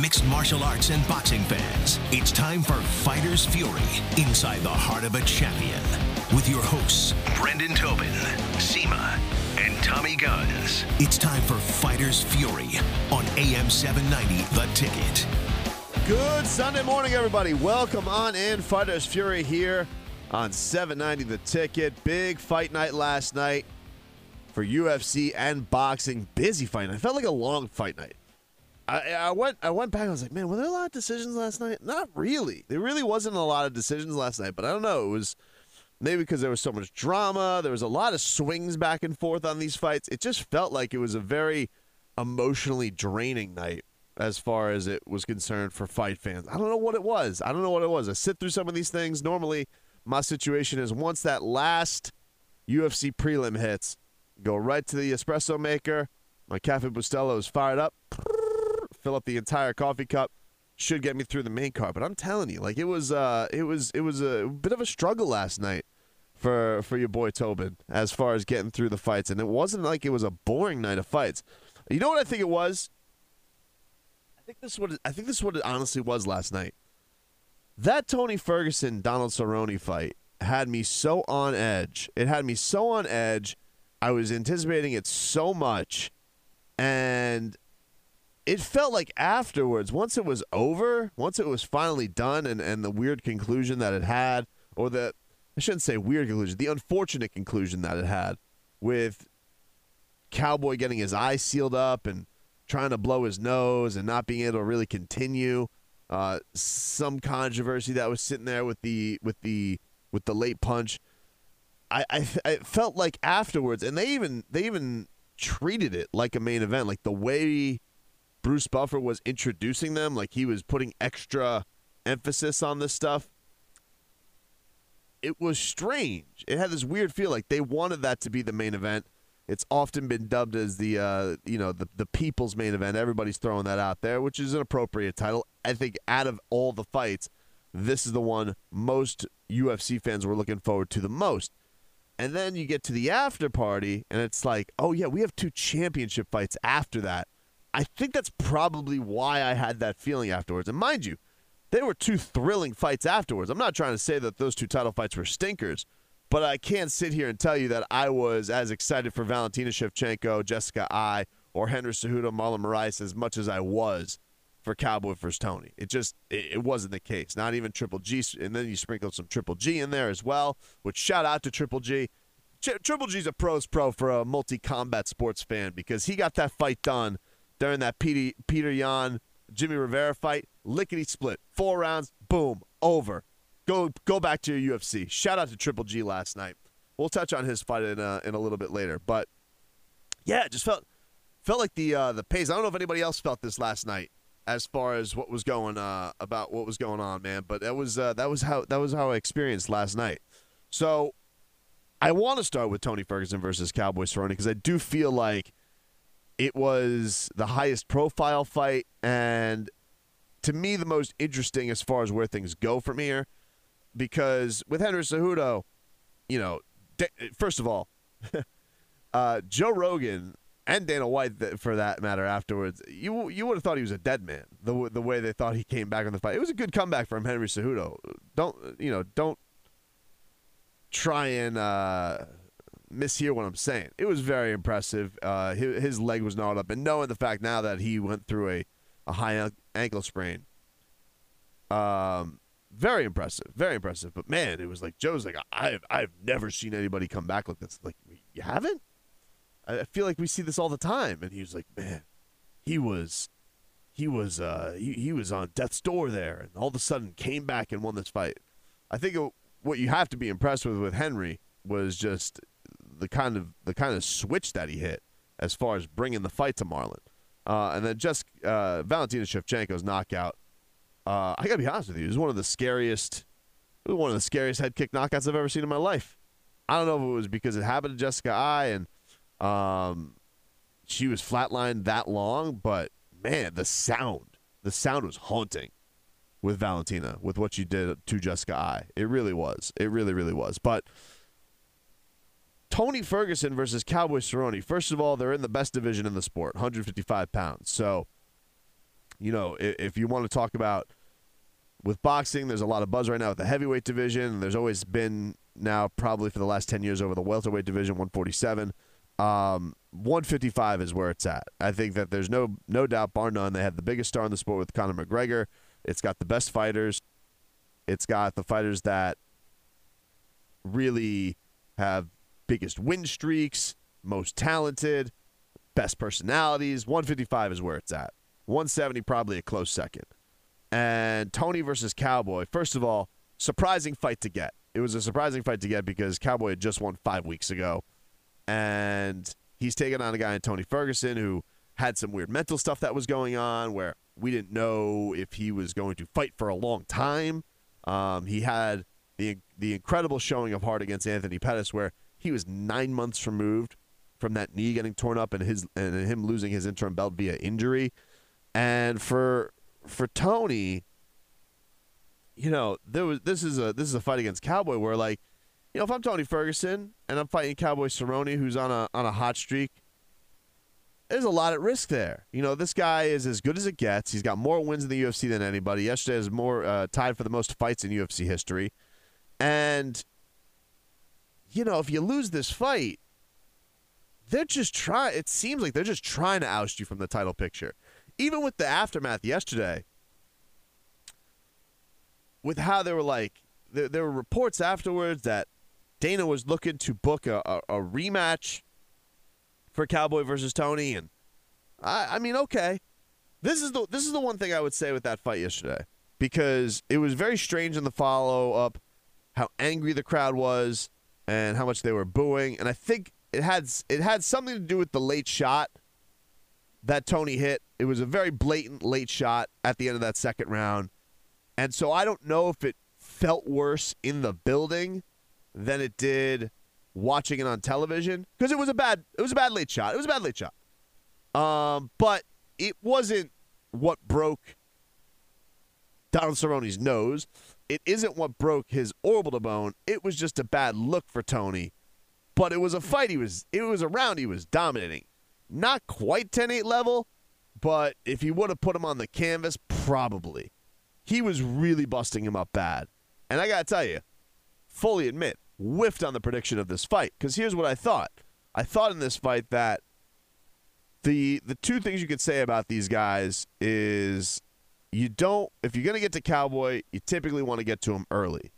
mixed martial arts and boxing fans. It's time for Fighter's Fury inside the heart of a champion with your hosts, Brendan Tobin, Seema, and Tommy Guns. It's time for Fighter's Fury on AM 790, The Ticket. Good Sunday morning, everybody. Welcome on in. Fighters Fury here on 790 The Ticket. Big fight night last night for UFC and boxing. Busy fight night. It Felt like a long fight night. I, I went I went back. And I was like, man, were there a lot of decisions last night? Not really. There really wasn't a lot of decisions last night. But I don't know. It was maybe because there was so much drama. There was a lot of swings back and forth on these fights. It just felt like it was a very emotionally draining night as far as it was concerned for fight fans. I don't know what it was. I don't know what it was. I sit through some of these things. Normally, my situation is once that last UFC prelim hits, go right to the espresso maker. My cafe Bustelo is fired up fill up the entire coffee cup should get me through the main card. But I'm telling you, like it was, uh, it was, it was a bit of a struggle last night for for your boy Tobin as far as getting through the fights, and it wasn't like it was a boring night of fights. You know what I think it was? I think this is what it, I think this is what it honestly was last night. That Tony Ferguson Donald Cerrone fight had me so on edge. It had me so on edge. I was anticipating it so much, and it felt like afterwards, once it was over, once it was finally done, and, and the weird conclusion that it had, or the, I shouldn't say weird conclusion, the unfortunate conclusion that it had with Cowboy getting his eyes sealed up and trying to blow his nose and not being able to really continue. Uh, some controversy that was sitting there with the with the with the late punch. I, I I felt like afterwards, and they even they even treated it like a main event, like the way Bruce Buffer was introducing them, like he was putting extra emphasis on this stuff. It was strange. It had this weird feel like they wanted that to be the main event. It's often been dubbed as the uh, you know the the people's main event. Everybody's throwing that out there, which is an appropriate title. I think out of all the fights, this is the one most UFC fans were looking forward to the most. And then you get to the after party, and it's like, oh yeah, we have two championship fights after that. I think that's probably why I had that feeling afterwards. And mind you, they were two thrilling fights afterwards. I'm not trying to say that those two title fights were stinkers, but I can't sit here and tell you that I was as excited for Valentina Shevchenko, Jessica Eye, or Henry Cejudo, Marlon Moraes as much as I was for Cowboy versus Tony. It just it, it, wasn't the case. Not even Triple G, and then you sprinkled some Triple G in there as well. Which shout out to Triple G. Triple G's a pros pro for a multi combat sports fan because he got that fight done during that Peter, Peter Yan Jimmy Rivera fight. Lickety split. Four rounds. Boom. Over. Go go back to your UFC. Shout out to Triple G last night. We'll touch on his fight in a, in a little bit later. But yeah, just felt felt like the uh, the pace. I don't know if anybody else felt this last night as far as what was going uh, about what was going on, man. But that was uh, that was how that was how I experienced last night. So I want to start with Tony Ferguson versus Cowboy Cerrone because I do feel like it was the highest profile fight, and to me, the most interesting as far as where things go from here. Because with Henry Cejudo, you know, first of all, uh, Joe Rogan and Dana White, for that matter, afterwards, you you would have thought he was a dead man. The the way they thought he came back on the fight, it was a good comeback from Henry Cejudo. Don't you know? Don't try and uh, mishear what I'm saying. It was very impressive. Uh, his, his, leg was gnawed up, and knowing the fact now that he went through a, a high ankle sprain, um, very impressive, very impressive. But man, it was like Joe's like I've I've never seen anybody come back like this. Like you haven't? I feel like we see this all the time. And he was like, man, he was. He was uh, he, he was on death's door there, and all of a sudden came back and won this fight. I think it, what you have to be impressed with with Henry was just the kind of the kind of switch that he hit as far as bringing the fight to Marlon. Uh, and then just uh, Valentina Shevchenko's knockout. Uh, I gotta be honest with you, it was one of the scariest, one of the scariest head kick knockouts I've ever seen in my life. I don't know if it was because it happened to Jessica Eye and um, she was flatlined that long, but man, the sound, the sound was haunting with Valentina with what she did to Jessica Eye. It really was. It really, really was. But Tony Ferguson versus Cowboy Cerrone. First of all, they're in the best division in the sport, 155 pounds. So you know, if, if you want to talk about with boxing, there's a lot of buzz right now with the heavyweight division. There's always been now, probably for the last 10 years, over the welterweight division, 147. Um, 155 is where it's at. I think that there's no no doubt, bar none, they have the biggest star in the sport with Conor McGregor. It's got the best fighters. It's got the fighters that really have biggest win streaks, most talented, best personalities. 155 is where it's at. 170 probably a close second. And Tony versus Cowboy. First of all, surprising fight to get. It was a surprising fight to get because Cowboy had just won five weeks ago, and he's taking on a guy in Tony Ferguson who had some weird mental stuff that was going on where we didn't know if he was going to fight for a long time. Um, he had the the incredible showing of heart against Anthony Pettis, where he was nine months removed from that knee getting torn up and his and him losing his interim belt via injury. And for for Tony, you know, there was this is a this is a fight against Cowboy where like, you know, if I'm Tony Ferguson and I'm fighting Cowboy Cerrone who's on a on a hot streak, there's a lot at risk there. You know, this guy is as good as it gets. He's got more wins in the UFC than anybody. Yesterday is more uh, tied for the most fights in UFC history. And you know, if you lose this fight, they're just trying. It seems like they're just trying to oust you from the title picture. Even with the aftermath yesterday, with how they were like, there, there were reports afterwards that Dana was looking to book a, a, a rematch for Cowboy versus Tony, and I, I mean, okay, this is the this is the one thing I would say with that fight yesterday because it was very strange in the follow up how angry the crowd was and how much they were booing, and I think it had it had something to do with the late shot that Tony hit. It was a very blatant late shot at the end of that second round. And so I don't know if it felt worse in the building than it did watching it on television because it was a bad it was a bad late shot. It was a bad late shot. Um, but it wasn't what broke Donald Cerrone's nose. It isn't what broke his orbital bone. It was just a bad look for Tony but it was a fight. He was it was a round he was dominating. Not quite 10-8 level, but if he would have put him on the canvas, probably. He was really busting him up bad. And I got to tell you, fully admit, whiffed on the prediction of this fight cuz here's what I thought. I thought in this fight that the the two things you could say about these guys is you don't if you're going to get to Cowboy, you typically want to get to him early.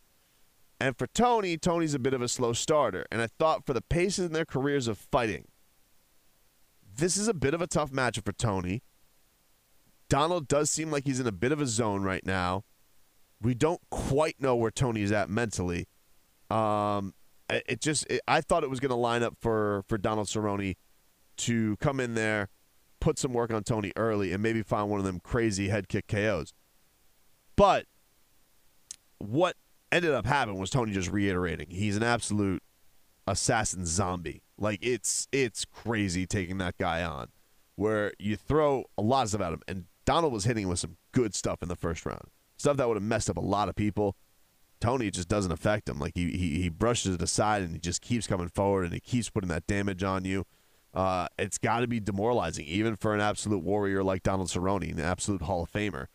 And for Tony, Tony's a bit of a slow starter. And I thought for the paces in their careers of fighting, this is a bit of a tough matchup for Tony. Donald does seem like he's in a bit of a zone right now. We don't quite know where Tony's at mentally. Um, it just it, I thought it was going to line up for for Donald Cerrone to come in there, put some work on Tony early, and maybe find one of them crazy head kick KOs. But what ended up happening was Tony just reiterating he's an absolute assassin zombie. Like it's it's crazy taking that guy on, where you throw a lot of stuff at him, and Donald was hitting him with some good stuff in the first round, stuff that would have messed up a lot of people. Tony just doesn't affect him. Like he he, he brushes it aside and he just keeps coming forward and he keeps putting that damage on you. Uh, it's got to be demoralizing, even for an absolute warrior like Donald Cerrone, an absolute Hall of Famer.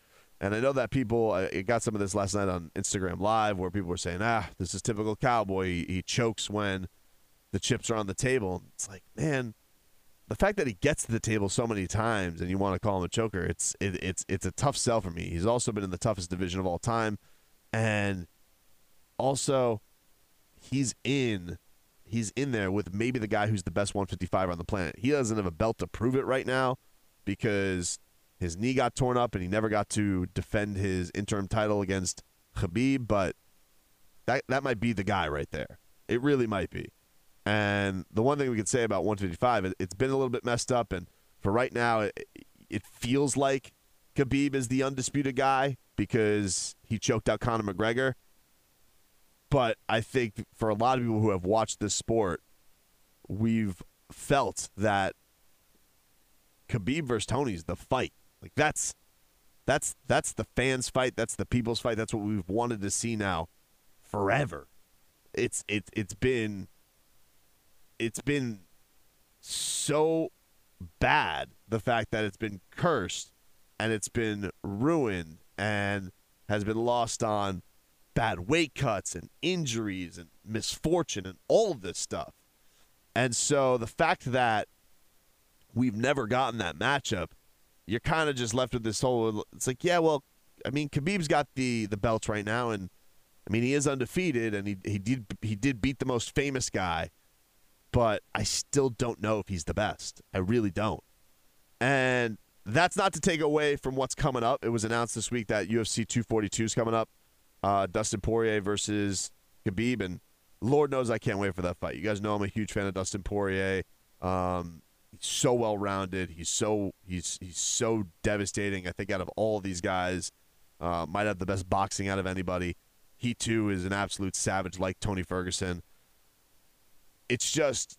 And I know that people, I got some of this last night on Instagram Live where people were saying, ah, this is typical cowboy. He, he chokes when the chips are on the table. It's like, man, the fact that he gets to the table so many times and you want to call him a choker, it's it, it's it's a tough sell for me. He's also been in the toughest division of all time, and also he's in he's in there with maybe the guy who's the best 155 on the planet. He doesn't have a belt to prove it right now because his knee got torn up and he never got to defend his interim title against Khabib, but that that might be the guy right there. It really might be. And the one thing we can say about 155, it, it's been a little bit messed up, and for right now, it, it feels like Khabib is the undisputed guy because he choked out Conor McGregor. But I think for a lot of people who have watched this sport, we've felt that Khabib versus Tony is the fight. Like that's that's that's the fans fight, that's the people's fight. That's what we've wanted to see now forever. It's it's it's been it's been so bad the fact that it's been cursed and it's been ruined and has been lost on bad weight cuts and injuries and misfortune and all of this stuff. And so the fact that we've never gotten that matchup, you're kind of just left with this whole. It's like, yeah, well, I mean, Khabib's got the the belts right now, and I mean, he is undefeated, and he he did he did beat the most famous guy, but I still don't know if he's the best. I really don't. And that's not to take away from what's coming up. It was announced this week that UFC 242 is coming up. Uh, Dustin Poirier versus Khabib, and Lord knows I can't wait for that fight. You guys know I'm a huge fan of Dustin Poirier. Um, he's so well rounded. He's so he's he's so devastating. I think out of all these guys, uh, might have the best boxing out of anybody. He too is an absolute savage, like Tony Ferguson. It's just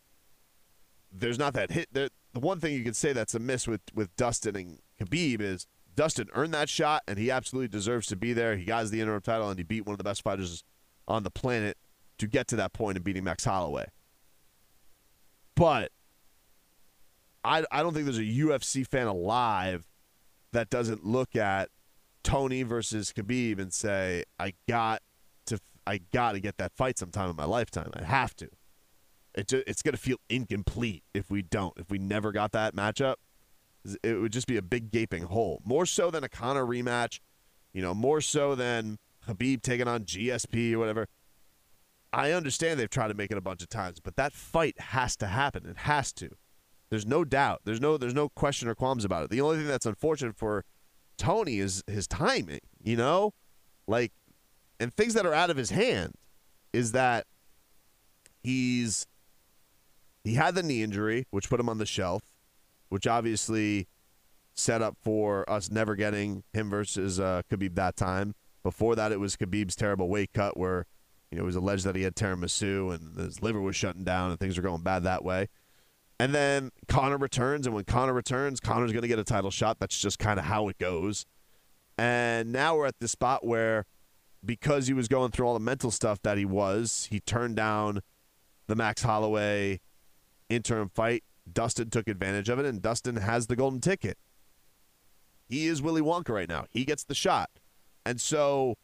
there's not that hit. There, the one thing you can say that's a miss with with Dustin and Khabib is Dustin earned that shot, and he absolutely deserves to be there. He got the interim title, and he beat one of the best fighters on the planet to get to that point of beating Max Holloway. But I, I don't think there's a UFC fan alive that doesn't look at Tony versus Khabib and say, I got to I got to get that fight sometime in my lifetime. I have to. It it's going to feel incomplete if we don't. If we never got that matchup, it would just be a big gaping hole. More so than a Conor rematch, you know, more so than Khabib taking on GSP or whatever. I understand they've tried to make it a bunch of times, but that fight has to happen. It has to. There's no doubt. There's no there's no question or qualms about it. The only thing that's unfortunate for Tony is his timing, you know? Like and things that are out of his hand is that he's he had the knee injury, which put him on the shelf, which obviously set up for us never getting him versus uh, Khabib that time. Before that, it was Khabib's terrible weight cut where you know, it was alleged that he had tiramisu and his liver was shutting down and things were going bad that way. And then Conor returns, and when Conor returns, Conor's going to get a title shot. That's just kind of how it goes. And now we're at the spot where, because he was going through all the mental stuff that he was, he turned down the Max Holloway interim fight. Dustin took advantage of it, and Dustin has the golden ticket. He is Willy Wonka right now. He gets the shot. And so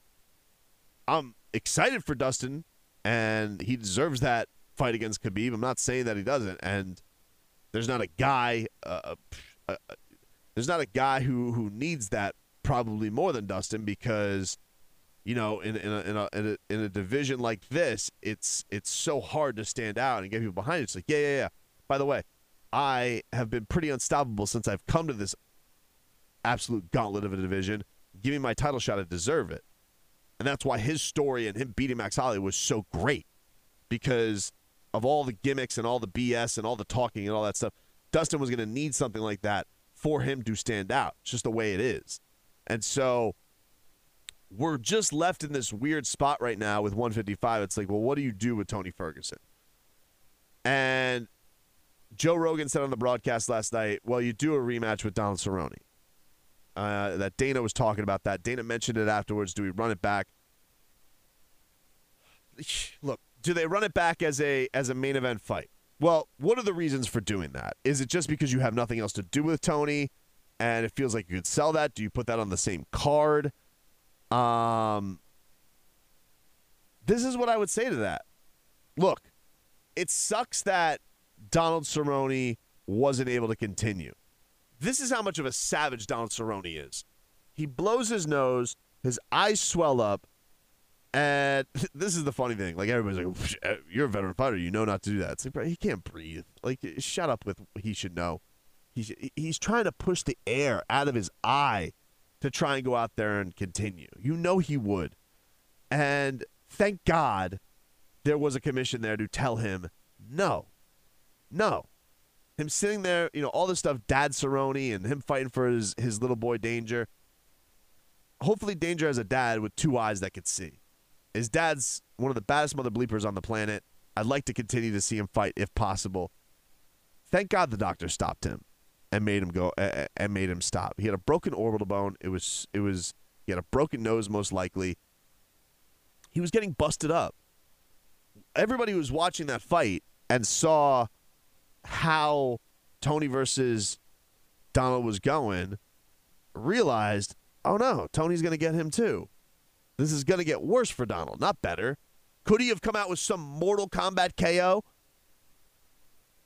I'm excited for Dustin, and he deserves that fight against Khabib. I'm not saying that he doesn't, and there's not a guy, uh, uh, uh, there's not a guy who who needs that probably more than Dustin because you know in in a, in a, in a, in a division like this, it's it's so hard to stand out and get people behind it. It's like yeah yeah yeah. By the way, I have been pretty unstoppable since I've come to this absolute gauntlet of a division. Give me my title shot. I deserve it. And that's why his story and him beating Max Holloway was so great because of all the gimmicks and all the BS and all the talking and all that stuff. Dustin was going to need something like that for him to stand out. It's just the way it is. And so we're just left in this weird spot right now with 155. It's like, well, what do you do with Tony Ferguson? And Joe Rogan said on the broadcast last night, well, you do a rematch with Donald Cerrone. Uh, that Dana was talking about that. Dana mentioned it afterwards. Do we run it back? Look, do they run it back as a as a main event fight? Well, what are the reasons for doing that? Is it just because you have nothing else to do with Tony, and it feels like you could sell that? Do you put that on the same card? Um, this is what I would say to that. Look, it sucks that Donald Cerrone wasn't able to continue. This is how much of a savage Donald Cerrone is. He blows his nose, his eyes swell up, and this is the funny thing. Like everybody's like, uh, "You're a veteran fighter, you know not to do that." It's like, he can't breathe. Like, shut up with he should know. He's he's trying to push the air out of his eye to try and go out there and continue. You know he would, and thank God there was a commission there to tell him no, no him sitting there, you know, all this stuff, Dad Cerrone and him fighting for his, his little boy Danger. Hopefully, Danger has a dad with two eyes that could see. His dad's one of the baddest mother bleepers on the planet. I'd like to continue to see him fight if possible. Thank God the doctor stopped him and made him go uh, and made him stop. He had a broken orbital bone. It was it was he had a broken nose most likely. He was getting busted up. Everybody was watching that fight and saw how Tony versus Donald was going, realized, oh no, Tony's going to get him too. This is going to get worse for Donald, not better. Could he have come out with some Mortal Kombat KO?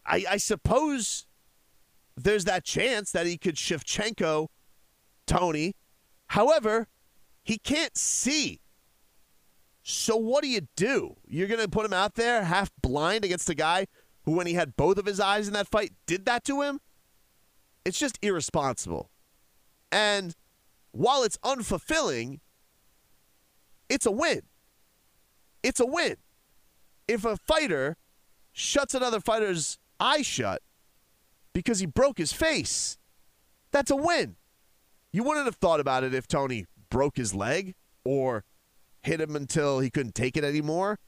I, I suppose there's that chance that he could Shevchenko Tony. However, he can't see. So what do you do? You're going to put him out there half blind against a guy who, when he had both of his eyes in that fight, did that to him? It's just irresponsible. And while it's unfulfilling, it's a win. It's a win. If a fighter shuts another fighter's eye shut because he broke his face, that's a win. You wouldn't have thought about it if Tony broke his leg or hit him until he couldn't take it anymore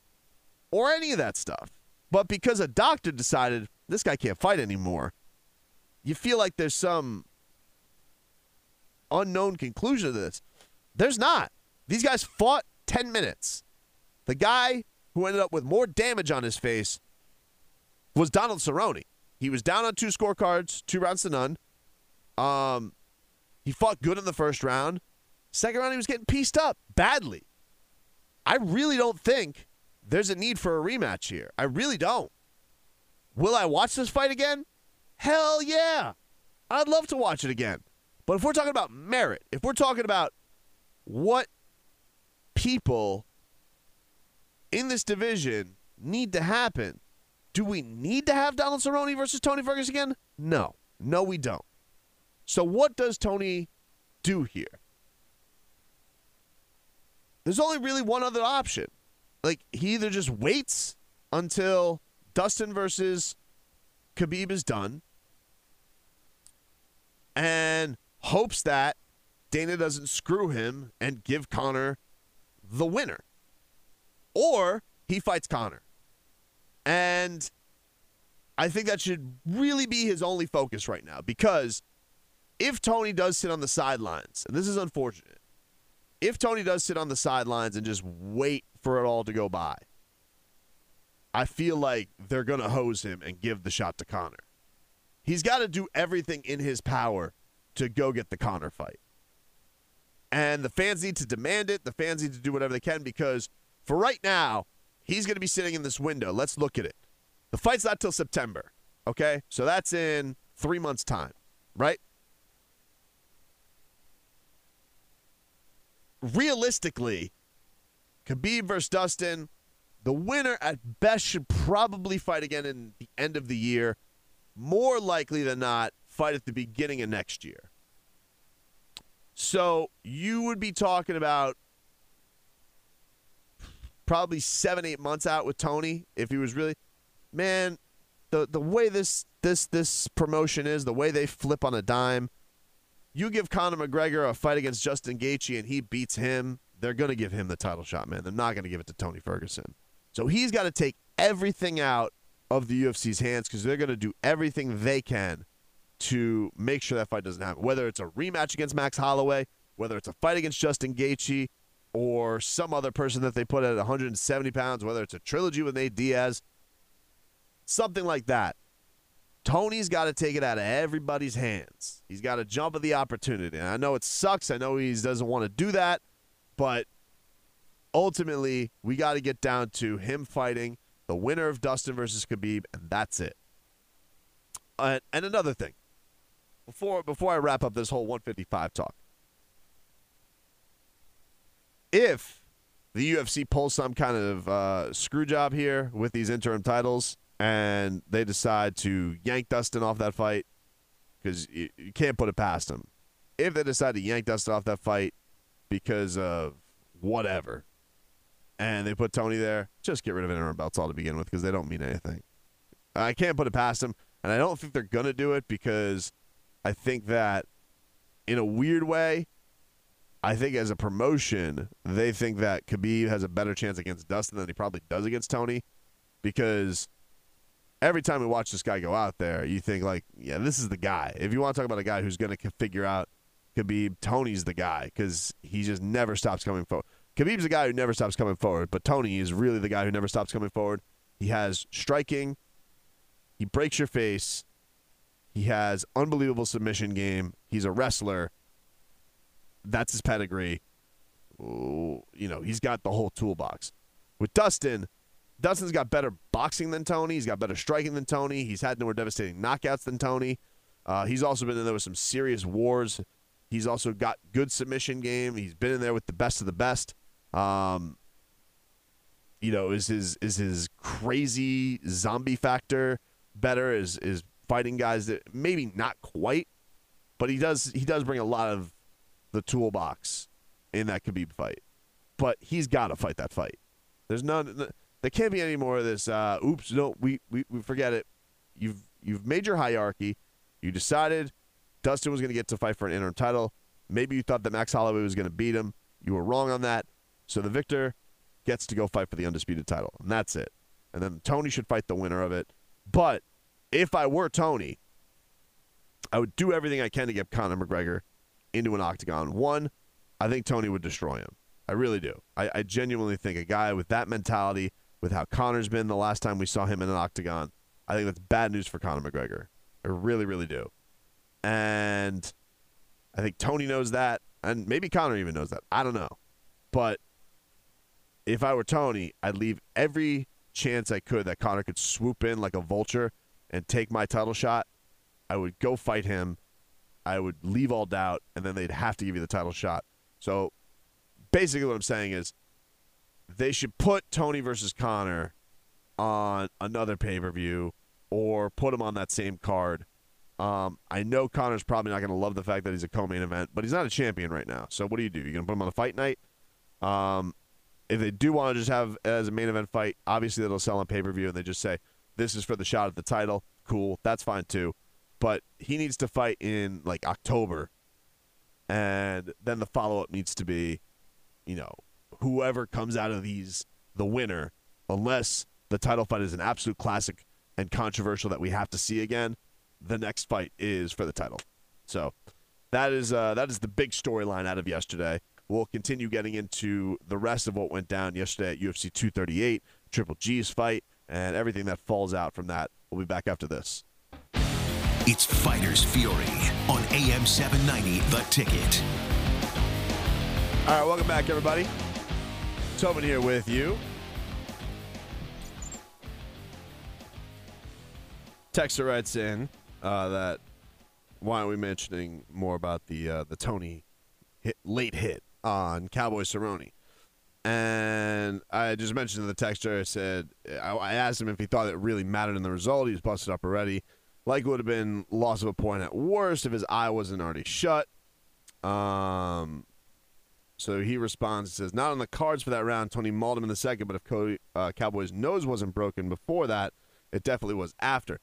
or any of that stuff. But because a doctor decided this guy can't fight anymore, you feel like there's some unknown conclusion to this. There's not. These guys fought 10 minutes. The guy who ended up with more damage on his face was Donald Cerrone. He was down on two scorecards, two rounds to none. Um, he fought good in the first round. Second round, he was getting pieced up badly. I really don't think there's a need for a rematch here. I really don't. Will I watch this fight again? Hell yeah. I'd love to watch it again. But if we're talking about merit, if we're talking about what people in this division need to happen, do we need to have Donald Cerrone versus Tony Ferguson again? No. No, we don't. So what does Tony do here? There's only really one other option. Like he either just waits until Dustin versus Khabib is done and hopes that Dana doesn't screw him and give Conor the winner. Or he fights Conor. And I think that should really be his only focus right now because if Tony does sit on the sidelines, and this is unfortunate, if Tony does sit on the sidelines and just wait for it all to go by, I feel like they're going to hose him and give the shot to Conor. He's got to do everything in his power to go get the Conor fight. And the fans need to demand it. The fans need to do whatever they can because for right now, he's going to be sitting in this window. Let's look at it. The fight's not till September. Okay? So that's in three months' time, right? Realistically, Khabib versus Dustin, the winner at best should probably fight again in the end of the year. More likely than not, fight at the beginning of next year. So you would be talking about probably seven, eight months out with Tony if he was really man, the the way this this this promotion is, the way they flip on a dime, you give Conor McGregor a fight against Justin Gaethje and he beats him, they're gonna give him the title shot, man. They're not gonna give it to Tony Ferguson. So he's got to take everything out of the UFC's hands because they're gonna do everything they can to make sure that fight doesn't happen. Whether it's a rematch against Max Holloway, whether it's a fight against Justin Gaethje, or some other person that they put at 170 pounds, whether it's a trilogy with Nate Diaz, something like that. Tony's got to take it out of everybody's hands. He's got to jump at the opportunity. And I know it sucks. I know he doesn't want to do that, but ultimately, we got to get down to him fighting the winner of Dustin versus Khabib, and that's it. And another thing, before before I wrap up this whole 155 talk, if the UFC pulls some kind of uh, screw job here with these interim titles and they decide to yank Dustin off that fight, because you, you can't put it past him. If they decide to yank Dustin off that fight because of whatever, and they put Tony there, just get rid of interim belts all to begin with because they don't mean anything. I can't put it past them, and I don't think they're gonna do it because I think that in a weird way, I think as a promotion, they think that Khabib has a better chance against Dustin than he probably does against Tony because every time we watch this guy go out there, you think like, yeah, this is the guy. If you want to talk about a guy who's going to figure out Khabib, Tony's the guy because he just never stops coming forward. Khabib's the guy who never stops coming forward, but Tony is really the guy who never stops coming forward. He has striking. He breaks your face. He has unbelievable submission game. He's a wrestler. That's his pedigree. Ooh, you know, he's got the whole toolbox. With Dustin, Dustin's got better boxing than Tony. He's got better striking than Tony. He's had more devastating knockouts than Tony. Uh, he's also been in there with some serious wars. He's also got good submission game. He's been in there with the best of the best. Um, you know, is his is his crazy zombie factor better? Is is fighting guys that maybe not quite, but he does he does bring a lot of the toolbox in that Khabib fight. But he's got to fight that fight. There's none. There can't be any more of this. Uh, oops, no, we, we we forget it. You've you've made your hierarchy. You decided Dustin was going to get to fight for an interim title. Maybe you thought that Max Holloway was going to beat him. You were wrong on that. So the victor gets to go fight for the undisputed title, and that's it. And then Tony should fight the winner of it. But if I were Tony, I would do everything I can to get Conor McGregor into an octagon. One, I think Tony would destroy him. I really do. I, I genuinely think a guy with that mentality, with how Conor's been the last time we saw him in an octagon, I think that's bad news for Conor McGregor. I really, really do. And I think Tony knows that, and maybe Conor even knows that. I don't know. But if I were Tony, I'd leave every chance I could that Conor could swoop in like a vulture and take my title shot. I would go fight him. I would leave all doubt, and then they'd have to give you the title shot. So basically, what I'm saying is they should put Tony versus Conor on another pay per view or put him on that same card. Um, I know Conor's probably not going to love the fact that he's a co-main event, but he's not a champion right now. So what do you do? You're going to put him on the fight night. Um, if they do want to just have as a main event fight, obviously that'll sell on pay per view, and they just say this is for the shot at the title. Cool, that's fine too. But he needs to fight in like October, and then the follow up needs to be, you know, whoever comes out of these the winner, unless the title fight is an absolute classic and controversial that we have to see again. The next fight is for the title. So that is uh, that is the big storyline out of yesterday. We'll continue getting into the rest of what went down yesterday at UFC 238, Triple G's fight, and everything that falls out from that. We'll be back after this. It's Fighters Fury on AM 790, The Ticket. All right, welcome back, everybody. Tobin here with you. Texter writes in uh, that why are we mentioning more about the uh, the Tony hit, late hit on Cowboy Cerrone? And I just mentioned to the texter, I said, I, I asked him if he thought it really mattered in the result. He was busted up already. Like it would have been loss of a point at worst if his eye wasn't already shut. Um, so he responds, and says, not on the cards for that round. Tony mauled him in the second, but if Cody, uh, Cowboy's nose wasn't broken before that, it definitely was after.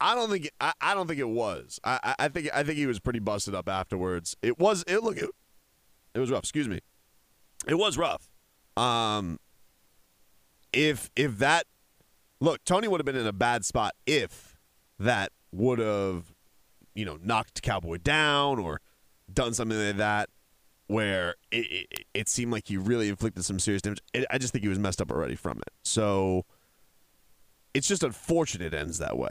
I don't think I, I don't think it was. I, I, I think I think he was pretty busted up afterwards. It was it look it, it was rough. Excuse me. It was rough. Um, if if that look, Tony would have been in a bad spot if that would have, you know, knocked Cowboy down or done something like that, where it, it, it seemed like he really inflicted some serious damage. It, I just think he was messed up already from it. So it's just unfortunate it ends that way,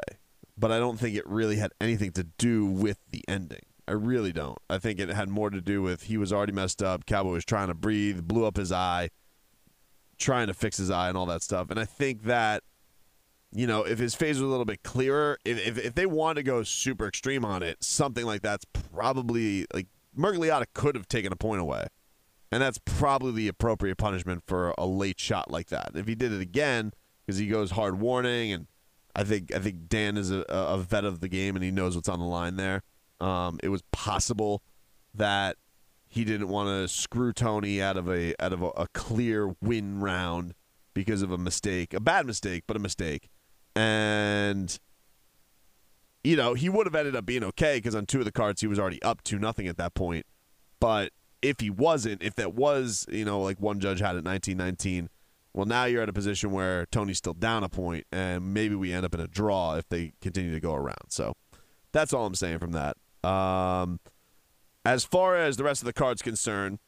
but I don't think it really had anything to do with the ending. I really don't. I think it had more to do with he was already messed up. Cowboy was trying to breathe, blew up his eye, trying to fix his eye and all that stuff. And I think that, you know, if his face was a little bit clearer, if, if, if they wanted to go super extreme on it, something like that's probably like Miragliotta could have taken a point away. And that's probably the appropriate punishment for a late shot like that. If he did it again, because he goes hard warning, and I think I think Dan is a, a vet of the game and he knows what's on the line there. Um, it was possible that he didn't want to screw Tony out of a out of a, a, clear win round because of a mistake, a bad mistake, but a mistake, and you know he would have ended up being okay because on two of the cards he was already up to nothing at that point. But if he wasn't, if that was you know like one judge had it 1919, well now you're at a position where Tony's still down a point, and maybe we end up in a draw if they continue to go around. So that's all I'm saying from that. Um, as far as the rest of the cards concerned,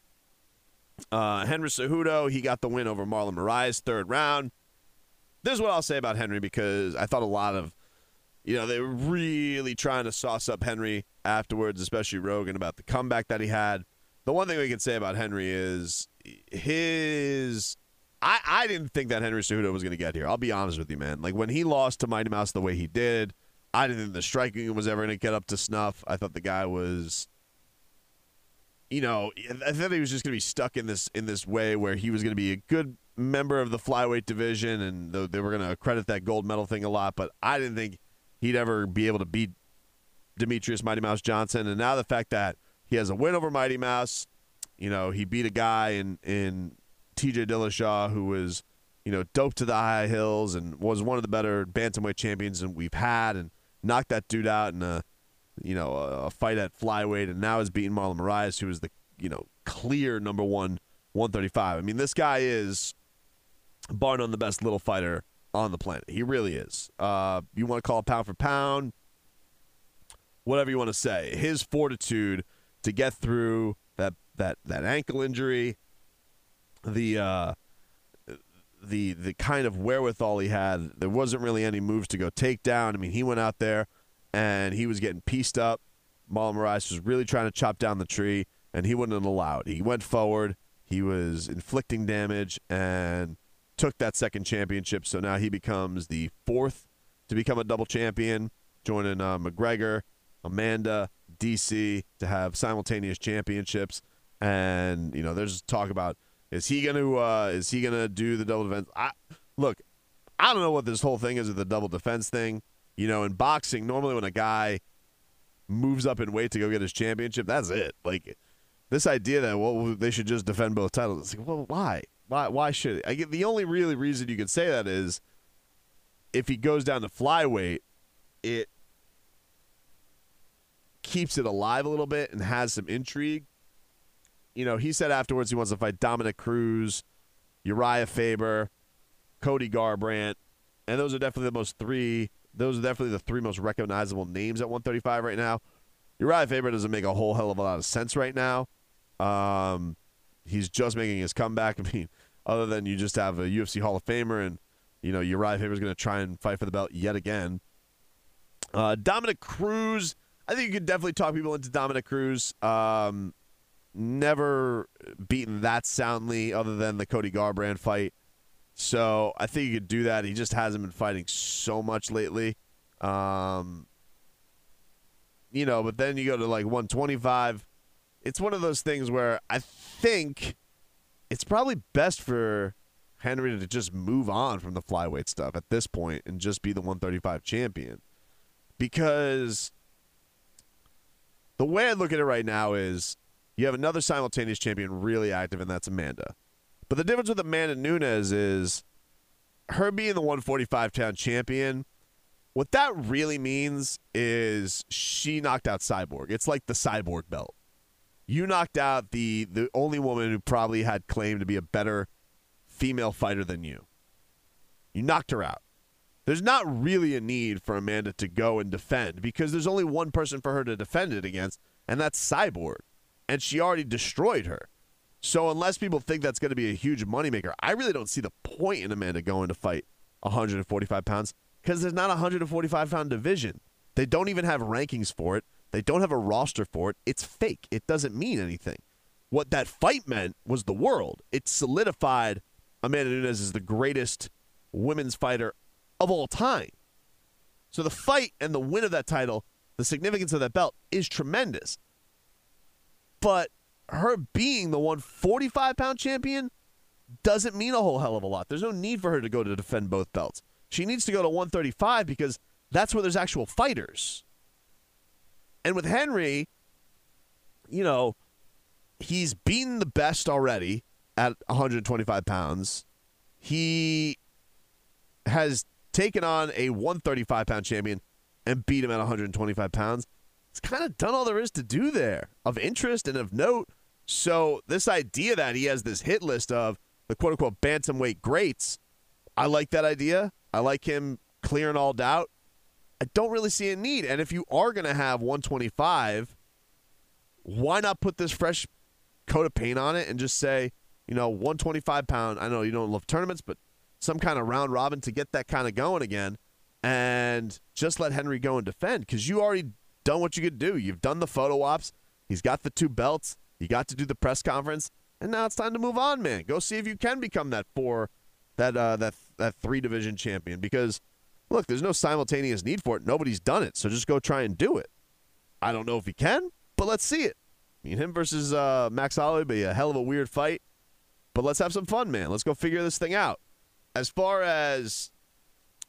uh, Henry Cejudo, he got the win over Marlon Moraes, third round. This is what I'll say about Henry because I thought a lot of, you know, they were really trying to sauce up Henry afterwards, especially Rogan, about the comeback that he had. the one thing we can say about Henry is his. I, I didn't think that Henry Cejudo was going to get here. I'll be honest with you, man. Like when he lost to Mighty Mouse the way he did, I didn't think the striking was ever going to get up to snuff. I thought the guy was, you know, I thought he was just going to be stuck in this in this way where he was going to be a good member of the flyweight division, and they were going to credit that gold medal thing a lot. But I didn't think he'd ever be able to beat Demetrious Mighty Mouse Johnson. And now the fact that he has a win over Mighty Mouse, you know, he beat a guy in in T.J. Dillashaw who was, you know, doped to the high hills and was one of the better bantamweight champions that we've had, and knocked that dude out in a, you know, a, fight at flyweight, and now is beating Marlon Moraes, who is the, you know, clear number one 135. I mean, this guy is, bar none, the best little fighter on the planet. He really is. Uh, you want to call it pound for pound, whatever you want to say. His fortitude to get through that that that ankle injury, the uh, the the kind of wherewithal he had. There wasn't really any moves to go take down. I mean, he went out there and he was getting pieced up. Marlon Moraes was really trying to chop down the tree, and he wouldn't allow it. He went forward. He was inflicting damage and took that second championship. So now he becomes the fourth to become a double champion, joining uh, McGregor, Amanda, DC to have simultaneous championships. And you know, there's talk about is he gonna uh, is he gonna do the double defense? I look, I don't know what this whole thing is with the double defense thing. You know, in boxing, normally when a guy moves up in weight to go get his championship, that's it. Like this idea that well they should just defend both titles. It's like, well, why? Why? Why should? I get the only really reason you could say that is if he goes down to flyweight, it keeps it alive a little bit and has some intrigue. You know, he said afterwards he wants to fight Dominick Cruz, Urijah Faber, Cody Garbrandt, and those are definitely the most three. Those are definitely the three most recognizable names at 135 right now. Urijah Faber doesn't make a whole hell of a lot of sense right now. Um, he's just making his comeback. I mean, other than you just have a UFC Hall of Famer and you know Urijah Faber is going to try and fight for the belt yet again. Uh, Dominick Cruz I think you could definitely talk people into Dominick Cruz. Um, never beaten that soundly other than the Cody Garbrandt fight. So I think you could do that. He just hasn't been fighting so much lately. Um, you know, but then you go to like 125. It's one of those things where I think it's probably best for Henry to just move on from the flyweight stuff at this point and just be the 135 champion. Because the way I look at it right now is you have another simultaneous champion really active, and that's Amanda. But the difference with Amanda Nunes is her being the 145 pound champion. What that really means is she knocked out Cyborg. It's like the Cyborg belt. You knocked out the the only woman who probably had claim to be a better female fighter than you. You knocked her out there's not really a need for Amanda to go and defend because there's only one person for her to defend it against, and that's Cyborg. And she already destroyed her. So unless people think that's going to be a huge moneymaker, I really don't see the point in Amanda going to fight 145 pounds because there's not a 145 pound division. They don't even have rankings for it. They don't have a roster for it. It's fake. It doesn't mean anything. What that fight meant was the world. It solidified Amanda Nunes as the greatest women's fighter of all time. So the fight and the win of that title, the significance of that belt is tremendous. But her being the 145 pound champion doesn't mean a whole hell of a lot. There's no need for her to go to defend both belts. She needs to go to 135 because that's where there's actual fighters. And with Henry, you know, he's beaten the best already at 125 pounds. He has taken on a 135 pound champion and beat him at 125 pounds. It's kind of done all there is to do there of interest and of note. So, this idea that he has this hit list of the quote unquote bantamweight greats, I like that idea. I like him clearing all doubt. I don't really see a need. And if you are going to have 125, why not put this fresh coat of paint on it and just say, you know, 125 pound? I know you don't love tournaments, but some kind of round robin to get that kind of going again and just let Henry go and defend because you already done what you could do. You've done the photo ops. He's got the two belts. You got to do the press conference, and now it's time to move on, man. Go see if you can become that four, that uh, that that three division champion. Because look, there's no simultaneous need for it. Nobody's done it, so just go try and do it. I don't know if he can, but let's see it. I mean, him versus uh, Max Holloway be a hell of a weird fight, but let's have some fun, man. Let's go figure this thing out. As far as,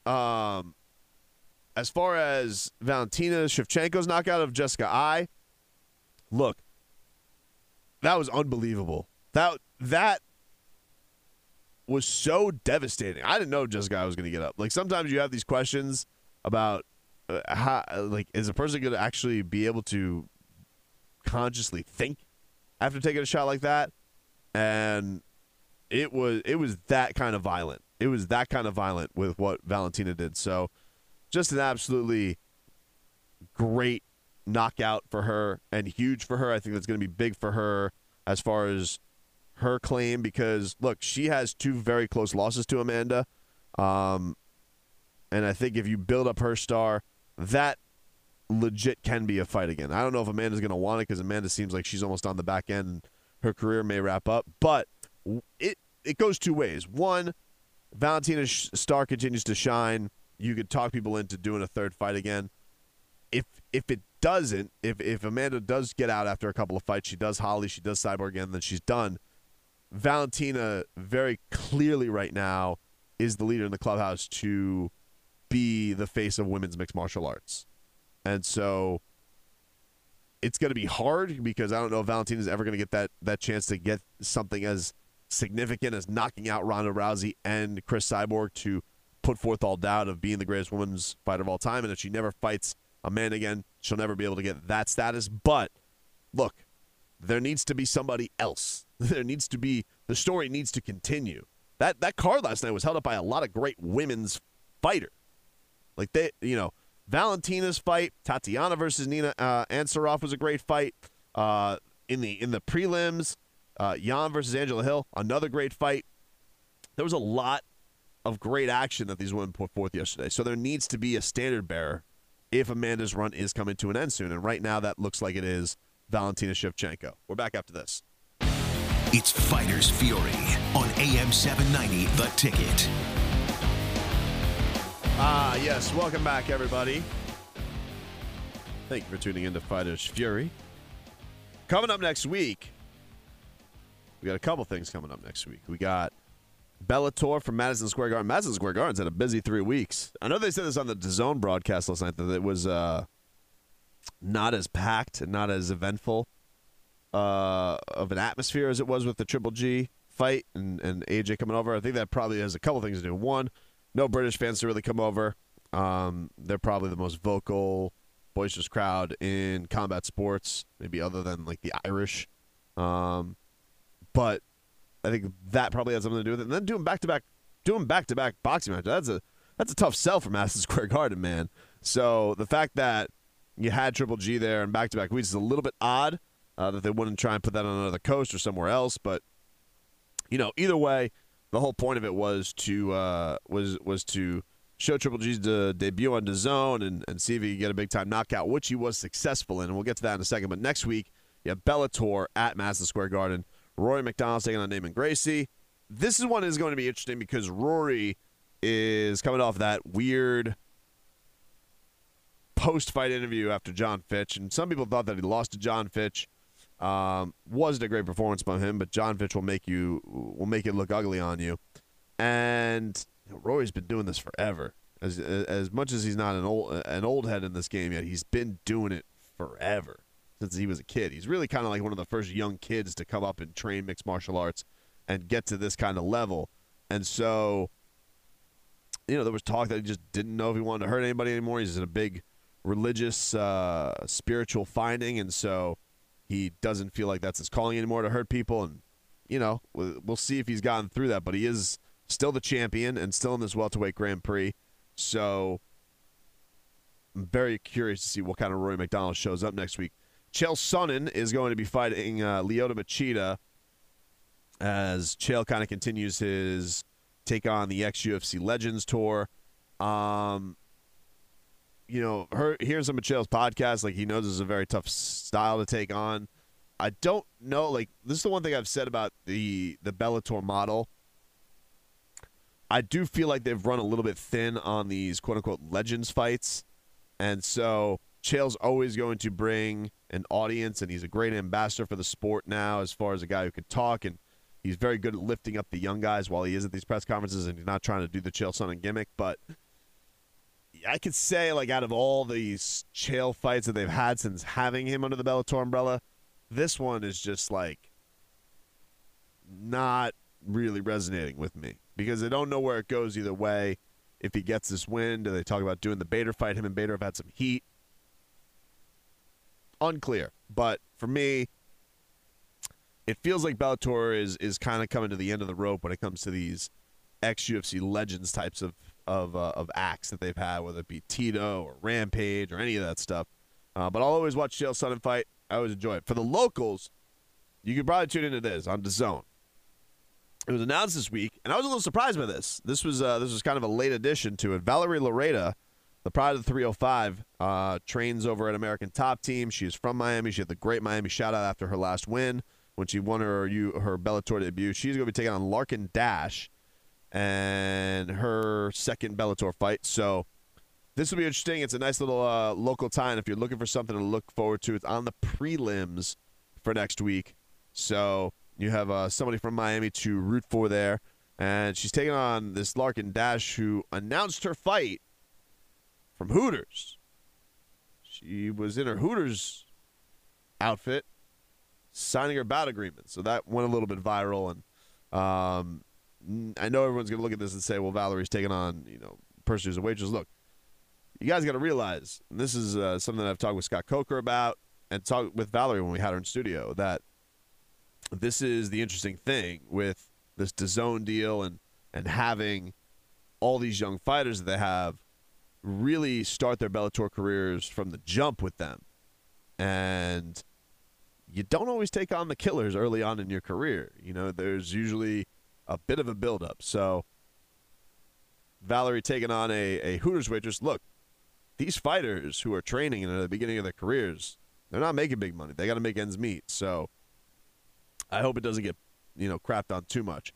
um, as far as Valentina Shevchenko's knockout of Jessica Eye, look, that was unbelievable. That that was so devastating. I didn't know Jessica was going to get up. Like sometimes you have these questions about uh, how, like, is a person going to actually be able to consciously think after taking a shot like that? And it was it was that kind of violent. It was that kind of violent with what Valentina did. So, just an absolutely great knockout for her and huge for her. I think that's going to be big for her as far as her claim because look, she has two very close losses to Amanda. Um, and I think if you build up her star, that legit can be a fight again. I don't know if Amanda's going to want it because Amanda seems like she's almost on the back end. Her career may wrap up, but it it goes two ways. One, Valentina's star continues to shine. You could talk people into doing a third fight again. If if it doesn't, if if Amanda does get out after a couple of fights, she does Holly, she does Cyborg again, then she's done. Valentina very clearly right now is the leader in the clubhouse to be the face of women's mixed martial arts. And so it's going to be hard because I don't know if Valentina's ever going to get that that chance to get something as significant as knocking out Ronda Rousey and Chris Cyborg to put forth all doubt of being the greatest women's fighter of all time. And if she never fights a man again, she'll never be able to get that status. But look, there needs to be somebody else. There needs to be the story needs to continue. That that card last night was held up by a lot of great women's fighter. Like they, you know, Valentina's fight, Tatiana versus Nina uh, Ansaroff was a great fight. Uh, in the in the prelims, uh, Yan versus Angela Hill, another great fight. There was a lot of great action that these women put forth yesterday. So there needs to be a standard bearer if Amanda's run is coming to an end soon. And right now, that looks like it is Valentina Shevchenko. We're back after this. It's Fighters Fury on AM 790, The Ticket. Ah, yes. Welcome back, everybody. Thank you for tuning in to Fighters Fury. Coming up next week, we got a couple things coming up next week. We got Bellator from Madison Square Garden. Madison Square Garden's had a busy three weeks. I know they said this on the DAZN broadcast last night that it was uh, not as packed and not as eventful uh, of an atmosphere as it was with the Triple G fight and, and AJ coming over. I think that probably has a couple things to do. One, no British fans to really come over. Um, they're probably the most vocal, boisterous crowd in combat sports, maybe other than like the Irish. Um, but I think that probably has something to do with it. And then doing back to back, doing back to back boxing match. That's a that's a tough sell for Madison Square Garden, man. So the fact that you had Triple G there and back to back weeks is a little bit odd. Uh, that they wouldn't try and put that on another coast or somewhere else, but you know, either way, the whole point of it was to uh, was was to show Triple G's de- debut on the zone and, and see if he could get a big time knockout, which he was successful in. And we'll get to that in a second. But next week, you have Bellator at Madison Square Garden. Rory MacDonald taking on Neiman Gracie. This is one is going to be interesting because Rory is coming off that weird post fight interview after Jon Fitch, and some people thought that he lost to Jon Fitch. Um, wasn't a great performance by him, but Jon Fitch will make you will make it look ugly on you. And you know, Rory's been doing this forever. As as much as he's not an old an old head in this game yet, he's been doing it forever since he was a kid. He's really kind of like one of the first young kids to come up and train mixed martial arts and get to this kind of level. And so, you know, there was talk that he just didn't know if he wanted to hurt anybody anymore. He's in a big religious, uh, spiritual finding, and so he doesn't feel like that's his calling anymore to hurt people. And you know, we'll see if he's gotten through that. But he is still the champion and still in this welterweight Grand Prix. So I'm very curious to see what kind of Rory MacDonald shows up next week. Chael Sonnen is going to be fighting uh, Lyoto Machida as Chael kind of continues his take on the ex UFC Legends tour. Um, you know, her, hearing some of Chael's podcast, like he knows it's a very tough style to take on. I don't know. Like this is the one thing I've said about the the Bellator model. I do feel like they've run a little bit thin on these quote unquote legends fights, and so Chael's always going to bring an audience, and he's a great ambassador for the sport now, as far as a guy who could talk and he's very good at lifting up the young guys while he is at these press conferences, and he's not trying to do the Chael Sonnen gimmick, but. I could say, like, out of all these Chael fights that they've had since having him under the Bellator umbrella, this one is just like not really resonating with me because I don't know where it goes either way. If he gets this win, do they talk about doing the Bader fight? Him and Bader have had some heat. Unclear. But for me, it feels like Bellator is is kind of coming to the end of the rope when it comes to these ex UFC legends types of of uh, of acts that they've had, whether it be Tito or Rampage or any of that stuff. Uh, but I'll always watch Chael Sonnen fight. I always enjoy it. For the locals, you could probably tune into this on the Zone. It was announced this week, and I was a little surprised by this. This was uh, this was kind of a late addition to it. Valerie Loureda, the pride of the 305, uh, trains over at American Top Team. She is from Miami. She had the great Miami shout out after her last win when she won her her Bellator debut. She's going to be taking on Larkyn Dasch and her second Bellator fight. So this will be interesting. It's a nice little uh, local time if you're looking for something to look forward to. It's on the prelims for next week. So you have uh, somebody from Miami to root for there. And she's taking on this Larkyn Dasch who announced her fight from Hooters. She was in her Hooters outfit signing her bout agreement. So that went a little bit viral. And um, I know everyone's going to look at this and say, well, Valerie's taking on, you know, person who's a waitress. Look, you guys got to realize, this is uh, something that I've talked with Scott Coker about and talked with Valerie when we had her in studio, that – this is the interesting thing with this DAZN deal and and having all these young fighters that they have really start their Bellator careers from the jump with them. And you don't always take on the killers early on in your career. You know, there's usually a bit of a buildup. So Valerie taking on a, a Hooters waitress. Look, these fighters who are training and at the beginning of their careers, they're not making big money. They got to make ends meet. So I hope it doesn't get you know crapped on too much.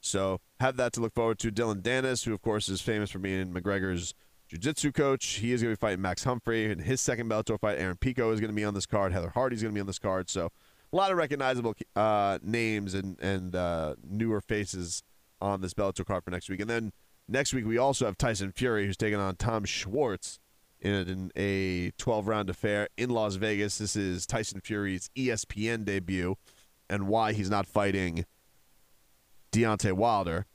So have that to look forward to. Dillon Danis, who of course is famous for being McGregor's jiu-jitsu coach, he is going to be fighting Max Humphrey in his second Bellator fight. Aaron Pico is going to be on this card. Heather Hardy is going to be on this card. So a lot of recognizable uh, names and and uh, newer faces on this Bellator card for next week. And then next week we also have Tyson Fury, who's taking on Tom Schwarz in, a 12-round affair in Las Vegas. This is Tyson Fury's ESPN debut and why he's not fighting Deontay Wilder.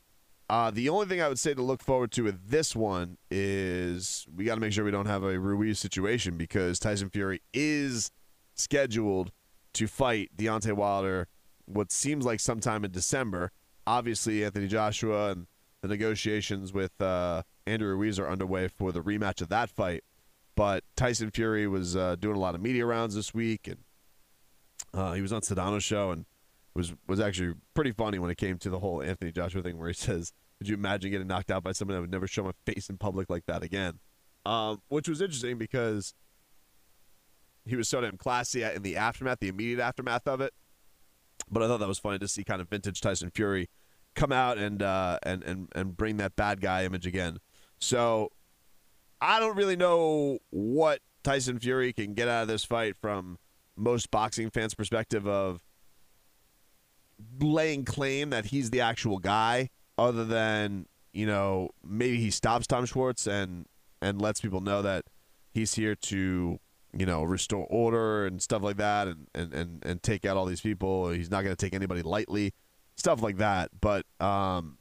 Uh, the only thing I would say to look forward to with this one is we got to make sure we don't have a Ruiz situation because Tyson Fury is scheduled to fight Deontay Wilder what seems like sometime in December. Obviously, Anthony Joshua and the negotiations with uh, Andrew Ruiz are underway for the rematch of that fight. But Tyson Fury was uh, doing a lot of media rounds this week and uh, he was on Sedano's show and was was actually pretty funny when it came to the whole Anthony Joshua thing, where he says, "Could you imagine getting knocked out by someone that would never show my face in public like that again?" Um, which was interesting because he was so damn classy in the aftermath, the immediate aftermath of it. But I thought that was funny to see kind of vintage Tyson Fury come out and uh, and and and bring that bad guy image again. So I don't really know what Tyson Fury can get out of this fight from most boxing fans' perspective of laying claim that he's the actual guy, other than you know maybe he stops Tom Schwarz and and lets people know that he's here to you know restore order and stuff like that, and and and, and take out all these people. He's not going to take anybody lightly, stuff like that. But um,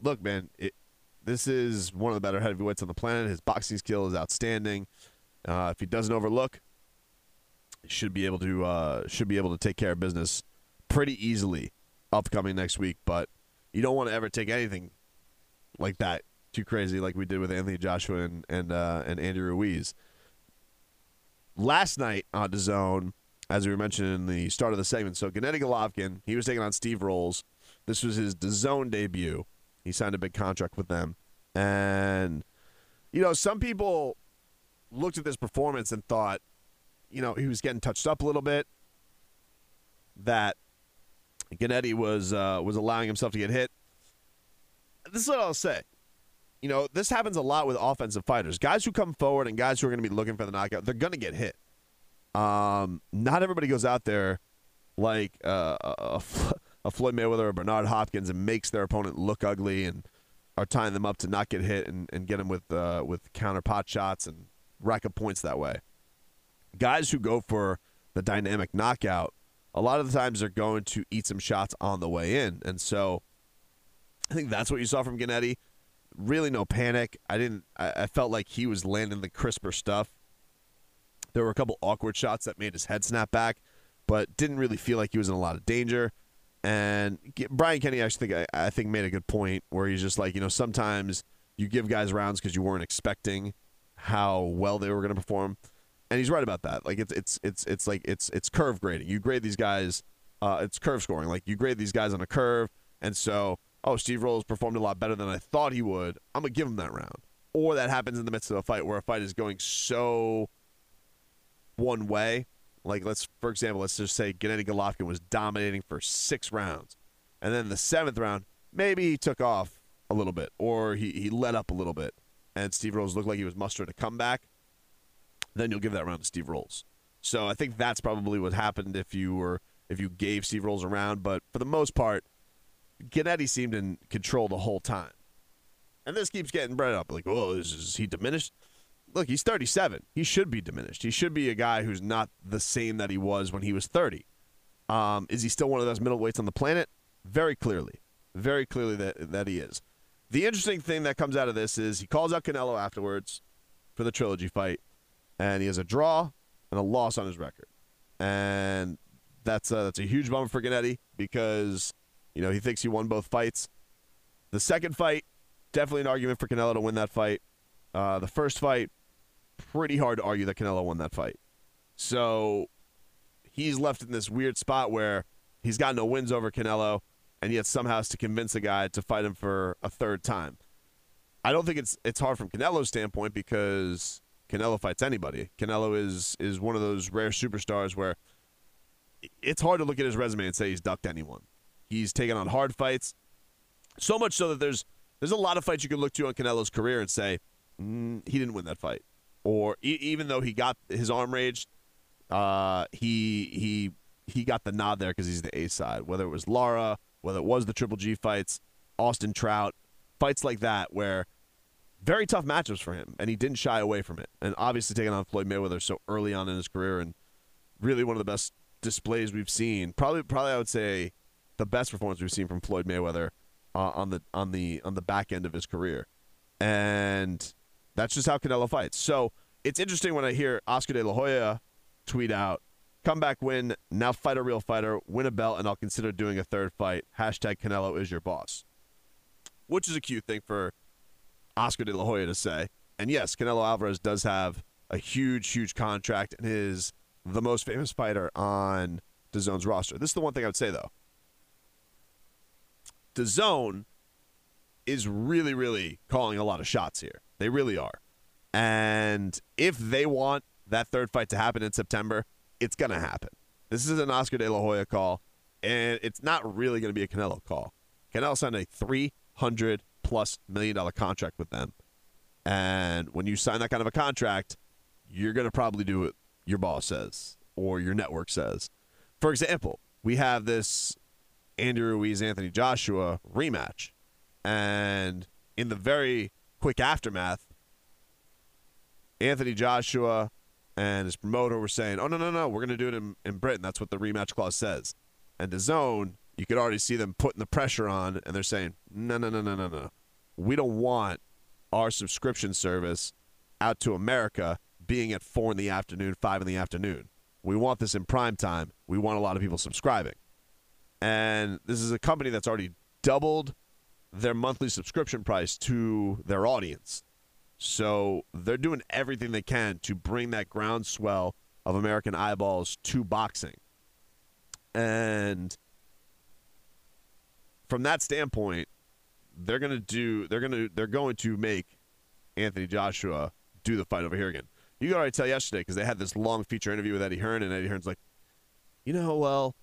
look, man, it, this is one of the better heavyweights on the planet. His boxing skill is outstanding. Uh, if he doesn't overlook, should be able to uh, should be able to take care of business pretty easily upcoming next week. But you don't want to ever take anything like that too crazy, like we did with Anthony Joshua and and uh, and Andy Ruiz. Last night on the zone, as we were mentioning in the start of the segment, so Gennady Golovkin, he was taking on Steve Rolls. This was his DAZN debut. He signed a big contract with them, and you know some people looked at this performance and thought, you know, he was getting touched up a little bit. that Gennady was uh, was allowing himself to get hit. This is what I'll say. You know, this happens a lot with offensive fighters. Guys who come forward and guys who are going to be looking for the knockout, they're going to get hit. Um, not everybody goes out there like uh, a, a Floyd Mayweather or Bernard Hopkins and makes their opponent look ugly and are tying them up to not get hit and, and get them with uh, with counter pot shots and rack up points that way. Guys who go for the dynamic knockout, a lot of the times they're going to eat some shots on the way in, and so I think that's what you saw from Gennady. Really, no panic. I didn't. I, I felt like he was landing the crisper stuff. There were a couple awkward shots that made his head snap back, but didn't really feel like he was in a lot of danger. And Brian Kenny, actually think I, I think made a good point where he's just like, you know, sometimes you give guys rounds because you weren't expecting how well they were going to perform, and he's right about that. Like it's it's it's it's like it's it's curve grading. You grade these guys, uh, it's curve scoring. Like you grade these guys on a curve, and so oh, Steve Rolls performed a lot better than I thought he would. I'm gonna give him that round. Or that happens in the midst of a fight where a fight is going so one way like let's for example, let's just say Gennady Golovkin was dominating for six rounds, and then the seventh round maybe he took off a little bit or he he let up a little bit, and Steve Rolls looked like he was mustering a comeback. Then you'll give that round to Steve Rolls. So I think that's probably what happened if you were if you gave Steve Rolls a round, but for the most part, Gennady seemed in control the whole time. And this keeps getting brought up. Like, oh, is, is he diminished? look, he's 37. He should be diminished. He should be a guy who's not the same that he was when he was 30. Um, is he still one of those middleweights on the planet? Very clearly. Very clearly that, that he is. The interesting thing that comes out of this is he calls out Canelo afterwards for the trilogy fight, and he has a draw and a loss on his record. And that's a, that's a huge bummer for Gennady because, you know, he thinks he won both fights. The second fight, definitely an argument for Canelo to win that fight. Uh, the first fight, pretty hard to argue that Canelo won that fight. So he's left in this weird spot where he's got no wins over Canelo, and yet somehow has to convince a guy to fight him for a third time. I don't think it's it's hard from Canelo's standpoint because Canelo fights anybody. Canelo is is one of those rare superstars where it's hard to look at his resume and say he's ducked anyone. He's taken on hard fights, so much so that there's there's a lot of fights you can look to on Canelo's career and say mm, he didn't win that fight or e- even though he got his arm raged, uh, he he he got the nod there because he's the A side. Whether it was Lara, whether it was the Triple G fights, Austin Trout, fights like that where very tough matchups for him, and he didn't shy away from it. And obviously taking on Floyd Mayweather so early on in his career, and really one of the best displays we've seen. Probably, probably I would say the best performance we've seen from Floyd Mayweather uh, on the on the on the back end of his career. And that's just how Canelo fights. So it's interesting when I hear Oscar De La Hoya tweet out, comeback win, now fight a real fighter, win a belt, and I'll consider doing a third fight. Hashtag Canelo is your boss. Which is a cute thing for Oscar De La Hoya to say. And yes, Canelo Alvarez does have a huge, huge contract and is the most famous fighter on DAZN's roster. This is the one thing I would say, though. DAZN is really, really calling a lot of shots here. They really are. And if they want that third fight to happen in September, it's going to happen. This is an Oscar De La Hoya call, and it's not really going to be a Canelo call. Canelo signed a 300 plus million dollar contract with them. And when you sign that kind of a contract, you're going to probably do what your boss says or your network says. For example, we have this Andy Ruiz Anthony Joshua rematch. And in the very quick aftermath, Anthony Joshua and his promoter were saying, "Oh no, no, no, we're going to do it in, in Britain. That's what the rematch clause says." And DAZN, you could already see them putting the pressure on, and they're saying, "No, no, no, no, no, no. We don't want our subscription service out to America being at four in the afternoon, five in the afternoon. We want this in prime time. We want a lot of people subscribing." And this is a company that's already doubled their monthly subscription price to their audience. So they're doing everything they can to bring that groundswell of American eyeballs to boxing. And from that standpoint, they're gonna do they're gonna they're going to make Anthony Joshua do the fight over here again. You could already tell yesterday because they had this long feature interview with Eddie Hearn, and Eddie Hearn's like, you know, well,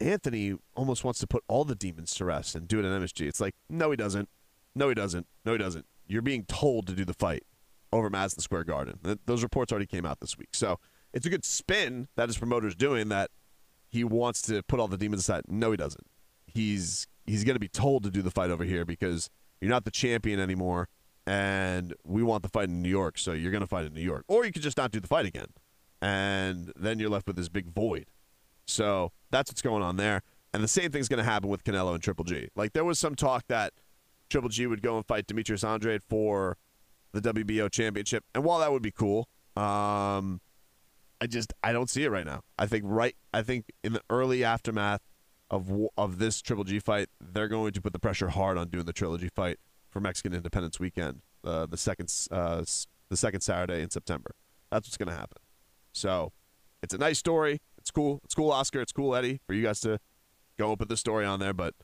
Anthony almost wants to put all the demons to rest and do it in MSG. It's like, no, he doesn't. No, he doesn't. No, he doesn't. You're being told to do the fight over Madison Square Garden. Those reports already came out this week. So it's a good spin that his promoter's doing that he wants to put all the demons aside. No, he doesn't. He's he's going to be told to do the fight over here because you're not the champion anymore, and we want the fight in New York, so you're going to fight in New York. Or you could just not do the fight again, and then you're left with this big void. So that's what's going on there. And the same thing's going to happen with Canelo and Triple G. Like there was some talk that Triple G would go and fight Demetrius Andrade for the WBO championship, and while that would be cool, um, I just I don't see it right now. I think right I think in the early aftermath of of this Triple G fight, they're going to put the pressure hard on doing the trilogy fight for Mexican Independence Weekend, uh, the second uh, the second Saturday in September. That's what's going to happen. So it's a nice story. It's cool. It's cool, Oscar. It's cool, Eddie, for you guys to go and put the story on there. But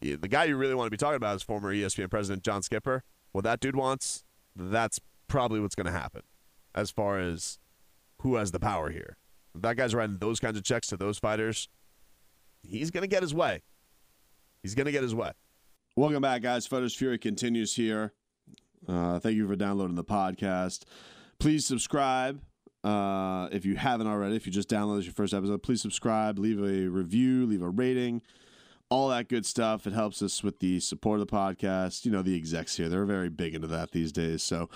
the guy you really want to be talking about is former ESPN president John Skipper. What that dude wants, that's probably what's going to happen as far as who has the power here. If that guy's writing those kinds of checks to those fighters, he's going to get his way. He's going to get his way. Welcome back, guys. Fighters Fury continues here. Uh, thank you for downloading the podcast. Please subscribe uh, if you haven't already. If you just downloaded your first episode, please subscribe, leave a review, leave a rating, all that good stuff. It helps us with the support of the podcast. You know, the execs here, they're very big into that these days. So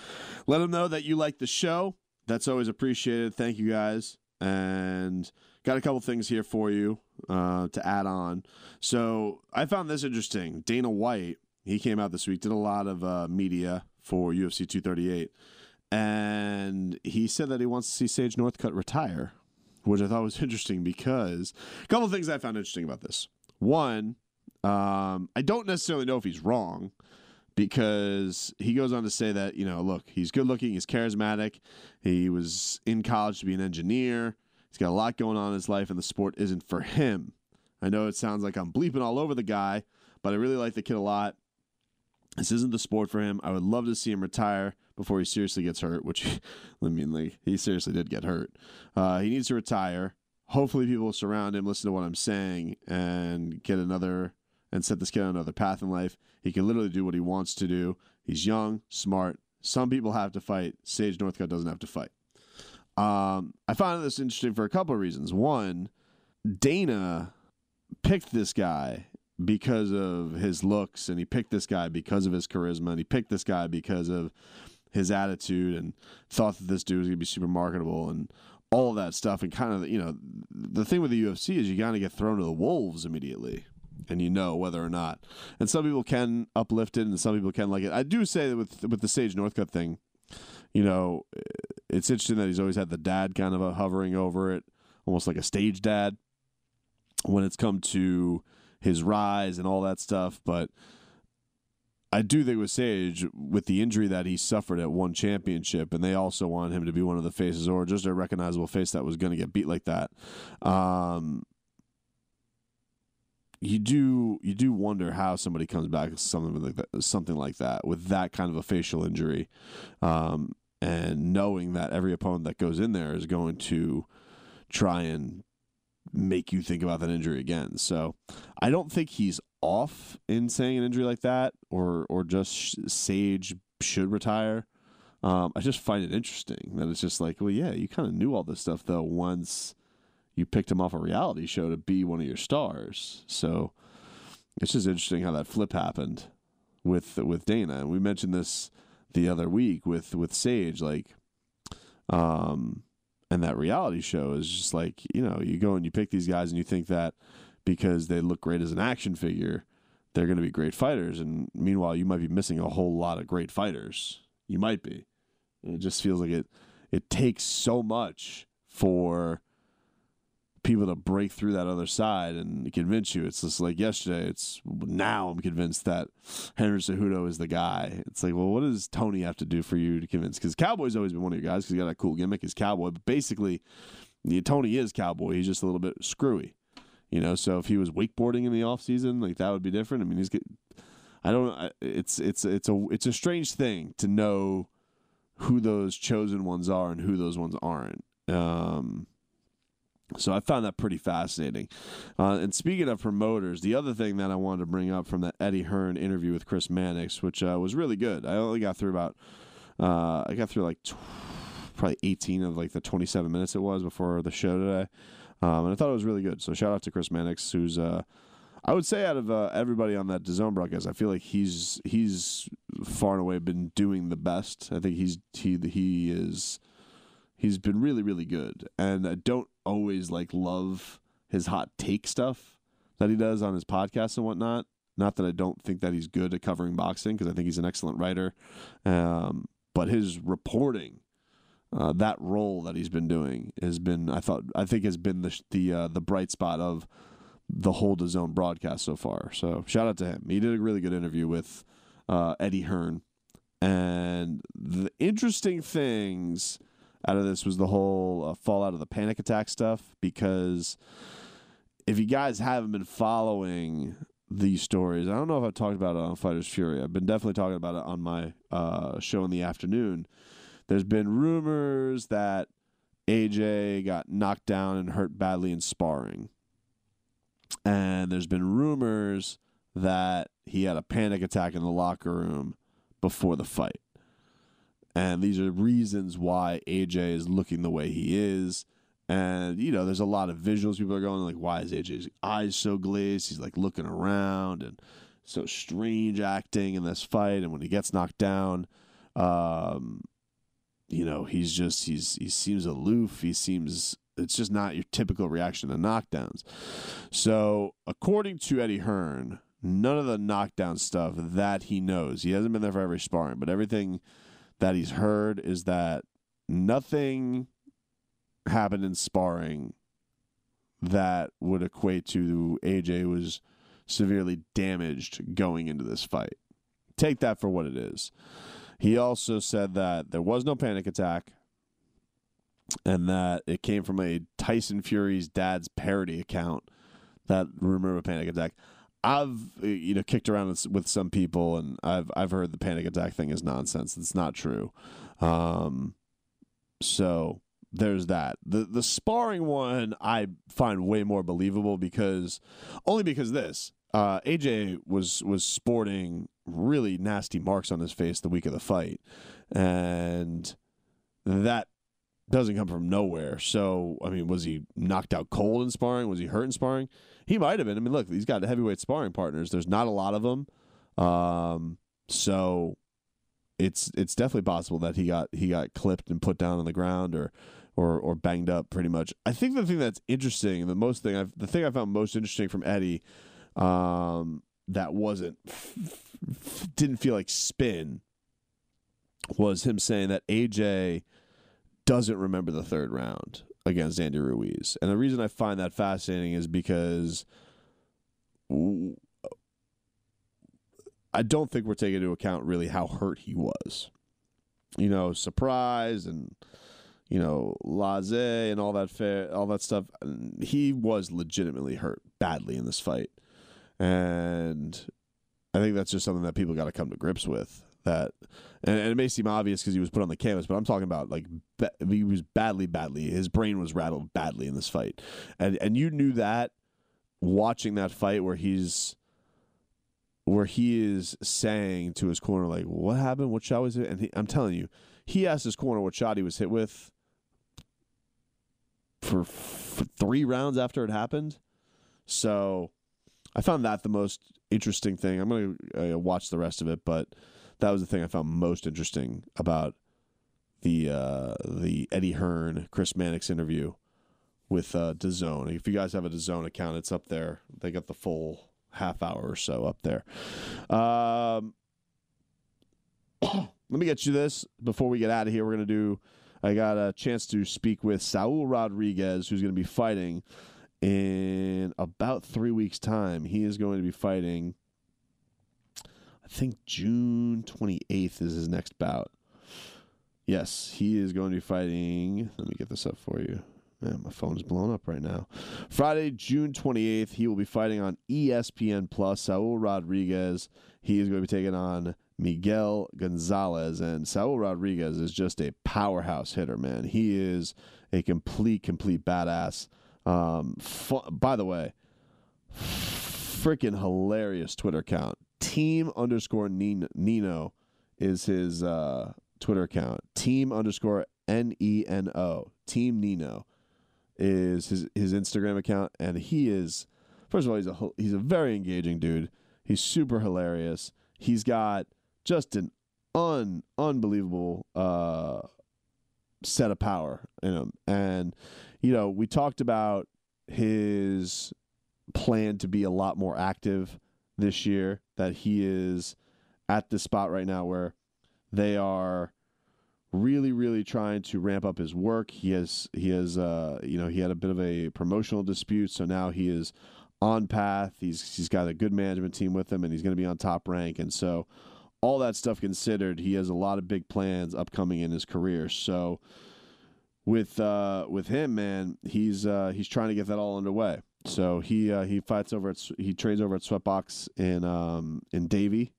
let them know that you like the show. That's always appreciated. Thank you guys. And got a couple things here for you uh, to add on. So I found this interesting. Dana White, he came out this week, did a lot of uh, media for UFC 238, and he said that he wants to see Sage Northcutt retire, which I thought was interesting because a couple things I found interesting about this. One, um, I don't necessarily know if he's wrong because he goes on to say that, you know, look, he's good looking, he's charismatic, he was in college to be an engineer, he's got a lot going on in his life, and the sport isn't for him. I know it sounds like I'm bleeping all over the guy, but I really like the kid a lot. This isn't the sport for him. I would love to see him retire before he seriously gets hurt, which, I mean, like, he seriously did get hurt. Uh, he needs to retire. Hopefully, people will surround him, listen to what I'm saying, and get another and set this kid on another path in life. He can literally do what he wants to do. He's young, smart. Some people have to fight. Sage Northcutt doesn't have to fight. Um, I found this interesting for a couple of reasons. One, Dana picked this guy because of his looks, and he picked this guy because of his charisma, and he picked this guy because of his attitude, and thought that this dude was going to be super marketable, and all of that stuff. And kind of, you know, the thing with the UFC is you got to get thrown to the wolves immediately and you know whether or not. And some people can uplift it, and some people can like it. I do say that with with the Sage Northcutt thing, you know, it's interesting that he's always had the dad kind of a hovering over it, almost like a stage dad when it's come to his rise and all that stuff. But I do think with Sage, with the injury that he suffered at one championship, and they also wanted him to be one of the faces or just a recognizable face that was going to get beat like that. Um, you do you do wonder how somebody comes back something like that, something like that with that kind of a facial injury, um, and knowing that every opponent that goes in there is going to try and make you think about that injury again. So I don't think he's off in saying an injury like that, or or just Sage should retire. Um, I just find it interesting that it's just like, well, yeah, you kind of knew all this stuff though once you picked him off a reality show to be one of your stars. So it's just interesting how that flip happened with with Dana. And we mentioned this the other week with with Sage, like, um, and that reality show is just like you know you go and you pick these guys and you think that because they look great as an action figure, they're going to be great fighters. And meanwhile, you might be missing a whole lot of great fighters. You might be. it just feels like it. It takes so much for people to break through that other side and convince you. It's just like yesterday. It's now I'm convinced that Henry Cejudo is the guy. It's like, well, what does Tony have to do for you to convince? Because Cowboy's always been one of your guys because he got that cool gimmick. Is Cowboy, but basically, yeah, Tony is Cowboy. He's just a little bit screwy, you know. So if he was wakeboarding in the off season, like that would be different. I mean, he's. Get, I don't. It's it's it's a it's a strange thing to know who those chosen ones are and who those ones aren't. Um, So I found that pretty fascinating. Uh, and speaking of promoters, the other thing that I wanted to bring up from that Eddie Hearn interview with Chris Mannix, which uh, was really good. I only got through about, uh, I got through like tw- probably 18 of like the 27 minutes it was before the show today. Um, and I thought it was really good. So shout out to Chris Mannix, who's, uh, I would say out of uh, everybody on that DAZN broadcast, I feel like he's he's far and away been doing the best. I think he's he he is he's been really really good, and I don't always like love his hot take stuff that he does on his podcast and whatnot. Not that I don't think that he's good at covering boxing because I think he's an excellent writer, um, but his reporting, uh, that role that he's been doing has been I thought I think has been the the uh, the bright spot of the whole DAZN broadcast so far. So shout out to him. He did a really good interview with uh, Eddie Hearn, and the interesting things out of this was the whole uh, fallout of the panic attack stuff because if you guys haven't been following these stories, I don't know if I've talked about it on Fighters Fury. I've been definitely talking about it on my uh, show in the afternoon. There's been rumors that AJ got knocked down and hurt badly in sparring. And there's been rumors that he had a panic attack in the locker room before the fight. And these are reasons why AJ is looking the way he is. And, you know, there's a lot of visuals. People are going, like, why is AJ's eyes so glazed? He's like looking around and so strange acting in this fight. And when he gets knocked down, um, you know, he's just, he's, he seems aloof. He seems, it's just not your typical reaction to knockdowns. So, according to Eddie Hearn, none of the knockdown stuff that he knows, he hasn't been there for every sparring, but everything that he's heard is that nothing happened in sparring that would equate to AJ was severely damaged going into this fight. Take that for what it is. He also said that there was no panic attack and that it came from a Tyson Fury's dad's parody account that rumor of a panic attack. I've you know kicked around with some people, and I've I've heard the panic attack thing is nonsense. It's not true. Um, so there's that. The the sparring one I find way more believable because only because this uh, AJ was was sporting really nasty marks on his face the week of the fight, and that doesn't come from nowhere. So I mean, was he knocked out cold in sparring? Was he hurt in sparring? He might have been. I mean, look, he's got heavyweight sparring partners. There's not a lot of them, um, so it's it's definitely possible that he got he got clipped and put down on the ground or or or banged up pretty much. I think the thing that's interesting, the most thing I've the thing I found most interesting from Eddie, um, that wasn't didn't feel like spin, was him saying that AJ doesn't remember the third round against Andy Ruiz. And the reason I find that fascinating is because I don't think we're taking into account really how hurt he was. You know, surprise and you know, laze and all that fair, all that stuff. He was legitimately hurt badly in this fight. And I think that's just something that people got to come to grips with that and, and it may seem obvious because he was put on the canvas, but I'm talking about like he was badly, badly. His brain was rattled badly in this fight, and and you knew that watching that fight where he's where he is saying to his corner like, "What happened? What shot was it?" And he, I'm telling you, he asked his corner what shot he was hit with for, for three rounds after it happened. So I found that the most interesting thing. I'm going to uh, watch the rest of it, but that was the thing I found most interesting about the uh, the Eddie Hearn Chris Mannix interview with uh, DAZN. If you guys have a DAZN account, it's up there. They got the full half hour or so up there. Um, let me get you this before we get out of here. We're gonna do. I got a chance to speak with Saul Rodriguez, who's going to be fighting in about three weeks' time. He is going to be fighting think June 28th is his next bout. Yes, he is going to be fighting. Let me get this up for you. Man, my phone is blown up right now. Friday, June 28th, he will be fighting on ESPN Plus. Saul Rodriguez. He is going to be taking on Miguel Gonzalez. And Saul Rodriguez is just a powerhouse hitter, man. He is a complete, complete badass. Um, fu- by the way, freaking hilarious Twitter account. Team underscore Neno, is his uh, Twitter account. Team underscore N E N O. Team Neno is his his Instagram account, and he is first of all he's a he's a very engaging dude. He's super hilarious. He's got just an un unbelievable uh, set of power in him, and you know we talked about his plan to be a lot more active this year. That he is at the spot right now where they are really really trying to ramp up his work. He has he has uh you know he had a bit of a promotional dispute so now he is on path. He's he's got a good management team with him and he's going to be on top rank. And so all that stuff considered he has a lot of big plans upcoming in his career. So with uh with him man he's uh he's trying to get that all underway so he uh he fights over at he trains over at sweatbox in um in davie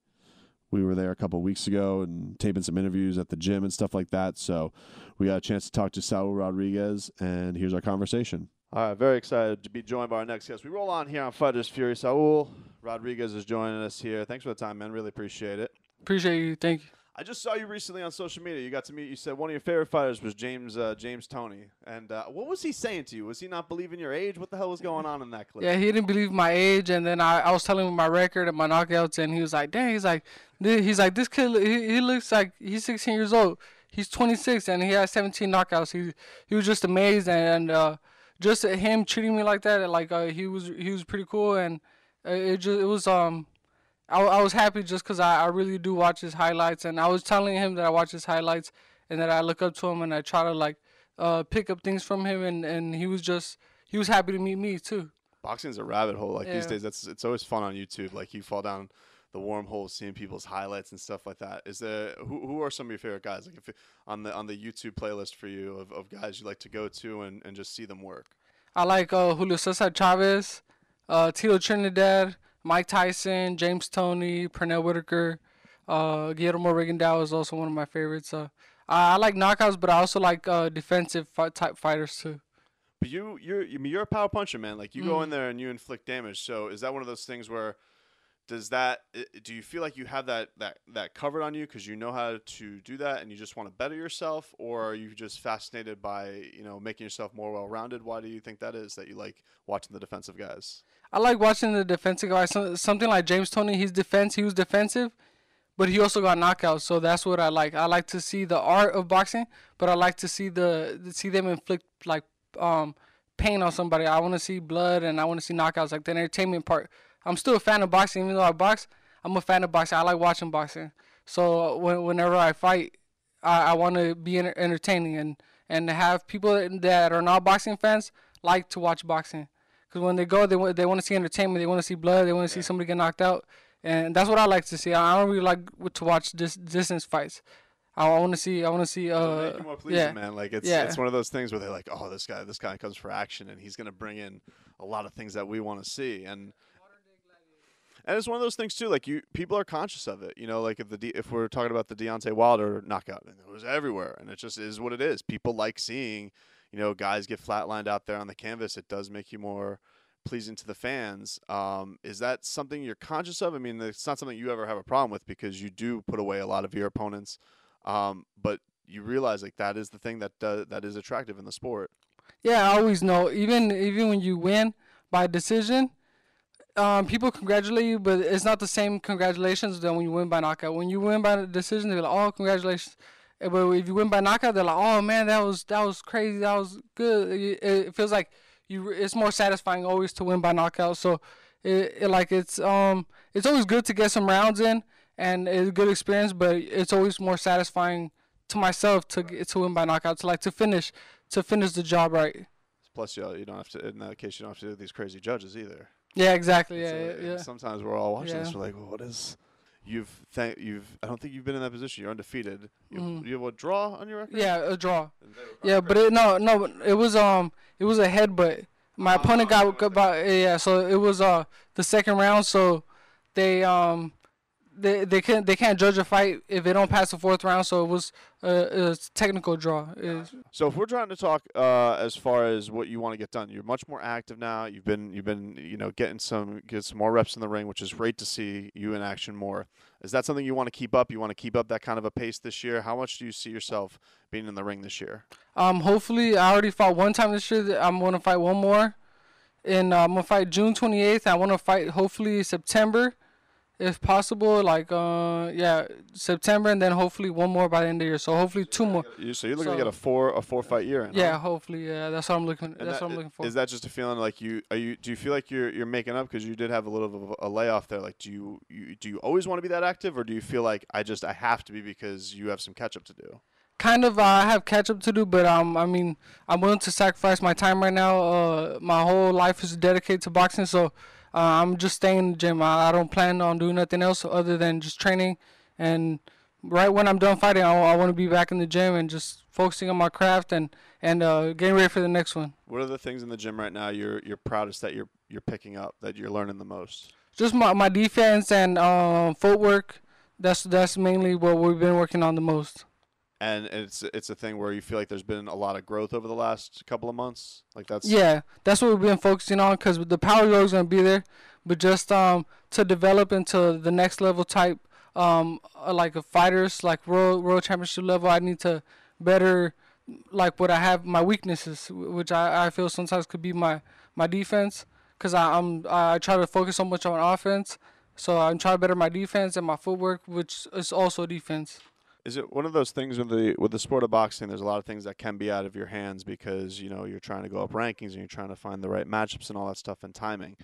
we were there a couple of weeks ago and taping some interviews at the gym and stuff like that. So we got a chance to talk to Saul Rodriguez, and here's our conversation. All right, very excited to be joined by our next guest. We roll on here on Fighters Fury. Saul Rodriguez is joining us here. Thanks for the time, man. Really appreciate it. Appreciate you. Thank you. I just saw you recently on social media. You got to meet. You said one of your favorite fighters was James uh, James Toney. And uh, what was he saying to you? Was he not believing your age? What the hell was going on in that clip? Yeah, he didn't believe my age, and then I, I was telling him my record and my knockouts, and he was like, "Dang," he's like, he's like, this kid, he, he looks like he's 16 years old. He's 26, and he has 17 knockouts. He he was just amazed, and uh, just him treating me like that, like uh, he was he was pretty cool, and uh, it just it was um. I, I was happy just because I, I really do watch his highlights, and I was telling him that I watch his highlights and that I look up to him and I try to like uh, pick up things from him, and, and he was just he was happy to meet me too. boxing's a rabbit hole. Like these days, that's it's always fun on YouTube. Like you fall down the wormhole, seeing people's highlights and stuff like that. Is there who who are some of your favorite guys? Like if on the on the YouTube playlist for you of, of guys you like to go to and, and just see them work. I like uh, Julio Cesar Chavez, uh, Tito Trinidad, Mike Tyson, James Toney, Pernell Whitaker, uh, Guillermo Rigondeaux is also one of my favorites. Uh, I, I like knockouts, but I also like uh, defensive fight type fighters too. But you you're I mean, you're a power puncher, man. Like you go in Mm. there and you inflict damage. So is that one of those things where does that do you feel like you have that that that covered on you because you know how to do that and you just want to better yourself or are you just fascinated by you know making yourself more well-rounded why do you think that is that you like watching the defensive guys I like watching the defensive guys. Something like James Toney, he's defense, he was defensive, but he also got knockouts. So that's what I like. I like to see the art of boxing, but I like to see the see them inflict like um pain on somebody. I want to see blood and I want to see knockouts, like the entertainment part. I'm still a fan of boxing, even though I box. I'm a fan of boxing. I like watching boxing. So when, whenever I fight, I, I want to be enter- entertaining and and have people that are not boxing fans like to watch boxing. Because when they go, they want they want to see entertainment. They want to see blood. They want to see somebody get knocked out, and that's what I like to see. I don't really like to watch dis- distance fights. I want to see. I want to see. Uh, more pleasing, yeah, man. Like it's Yeah. it's one of those things where they're like, oh, this guy, this guy comes for action, and he's gonna bring in a lot of things that we want to see, and and it's one of those things too. Like you, people are conscious of it. You know, like if the if we're talking about the Deontay Wilder knockout, and it was everywhere, and it just is what it is. People like seeing, you know, guys get flatlined out there on the canvas. It does make you more pleasing to the fans. Um, is that something you're conscious of? I mean, it's not something you ever have a problem with because you do put away a lot of your opponents. Um, but you realize like that is the thing that does, that is attractive in the sport. Yeah, I always know. Even even when you win by decision, um, people congratulate you, but it's not the same congratulations than when you win by knockout. When you win by decision, they're like, "Oh, congratulations!" Eh, But if you win by knockout, they're like, "Oh man, that was that was crazy. That was good." It, feels like you. It's more satisfying always to win by knockout. So, it, it like it's um it's always good to get some rounds in and it's a good experience, but it's always more satisfying to myself to to win by knockout, to like to finish to finish the job right. Plus, you, you don't have to in that case you don't have to do these crazy judges either. Yeah, exactly. Yeah, yeah, yeah. Sometimes we're all watching this. We're like, well, what is? You've thank you've. I don't think you've been in that position. You're undefeated. You, Mhm. you have a draw on your record. Yeah, a draw. And they were Yeah, but it, no, no, it was um, it was a headbutt. My opponent got got about yeah, so it was uh the second round. So they um, they they can't they can't judge a fight if they don't pass the fourth round. So it was a, a technical draw. So if we're trying to talk uh, as far as what you want to get done, you're much more active now. You've been you've been you know getting some get some more reps in the ring, which is great to see you in action more. Is that something you want to keep up? You want to keep up that kind of a pace this year? How much do you see yourself being in the ring this year? Um, hopefully, I already fought one time this year. I'm gonna fight one more, and uh, I'm gonna fight June 28th. I want to fight hopefully September, if possible. Like uh, yeah, September, and then hopefully one more by the end of the year. So hopefully two more. You, so you're looking to get a four a four fight year in. huh? Yeah, hopefully. Yeah, that's what I'm looking. And that's that- what I'm looking for. Is that just a feeling like you are you do you feel like you're you're making up because you did have a little of a layoff there? Like do you, you do you always want to be that active or do you feel like I just I have to be because you have some catch up to do? kind of uh, I have catch up to do, but um, I mean, I'm willing to sacrifice my time right now. Uh, my whole life is dedicated to boxing, so uh, I'm just staying in the gym. I, I don't plan on doing nothing else other than just training. And right when I'm done fighting, I, I want to be back in the gym and just focusing on my craft and and uh, getting ready for the next one. What are the things in the gym right now you're you're proudest that you're you're picking up that you're learning the most? Just my my defense and um, footwork. That's that's mainly what we've been working on the most. And it's it's a thing where you feel like there's been a lot of growth over the last couple of months. Like that's Yeah, that's what we've been focusing on because the power is gonna be there, but just um to develop into the next level type um uh, like a fighters like world world championship level, I need to better like what I have my weaknesses, which I, I feel sometimes could be my my defense because I'm I try to focus so much on offense, so I'm trying to better my defense and my footwork, which is also defense. Is it one of those things with the with the sport of boxing? There's a lot of things that can be out of your hands because you know you're trying to go up rankings and you're trying to find the right matchups and all that stuff and timing.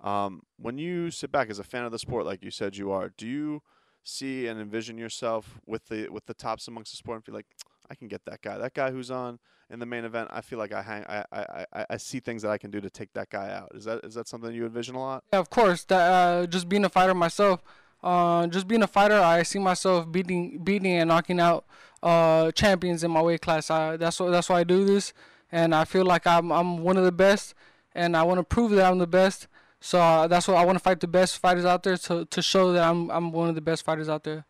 Um, when you sit back as a fan of the sport, like you said you are, do you see and envision yourself with the with the tops amongst the sport and feel like I can get that guy, that guy who's on in the main event? I feel like I hang, I, I, I, I see things that I can do to take that guy out. Is that is that something you envision a lot? Yeah, of course. That uh, just being a fighter myself, uh, just being a fighter, I see myself beating, beating and knocking out uh, champions in my weight class. I, that's what that's why I do this, and I feel like I'm I'm one of the best, and I want to prove that I'm the best. So uh, that's why I want to fight the best fighters out there to to show that I'm I'm one of the best fighters out there.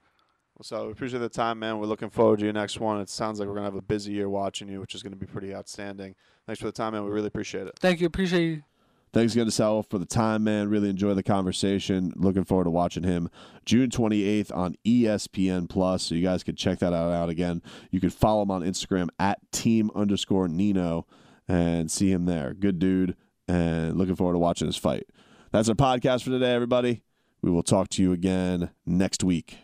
So we appreciate the time, man. We're looking forward to your next one. It sounds like we're gonna have a busy year watching you, which is gonna be pretty outstanding. Thanks for the time, man. We really appreciate it. Thank you, appreciate you. Thanks again to Sal for the time, man. Really enjoy the conversation. Looking forward to watching him June 28th on ESPN Plus. So you guys can check that out, out again. You can follow him on Instagram at team underscore Neno and see him there. Good dude. And looking forward to watching his fight. That's our podcast for today, everybody. We will talk to you again next week.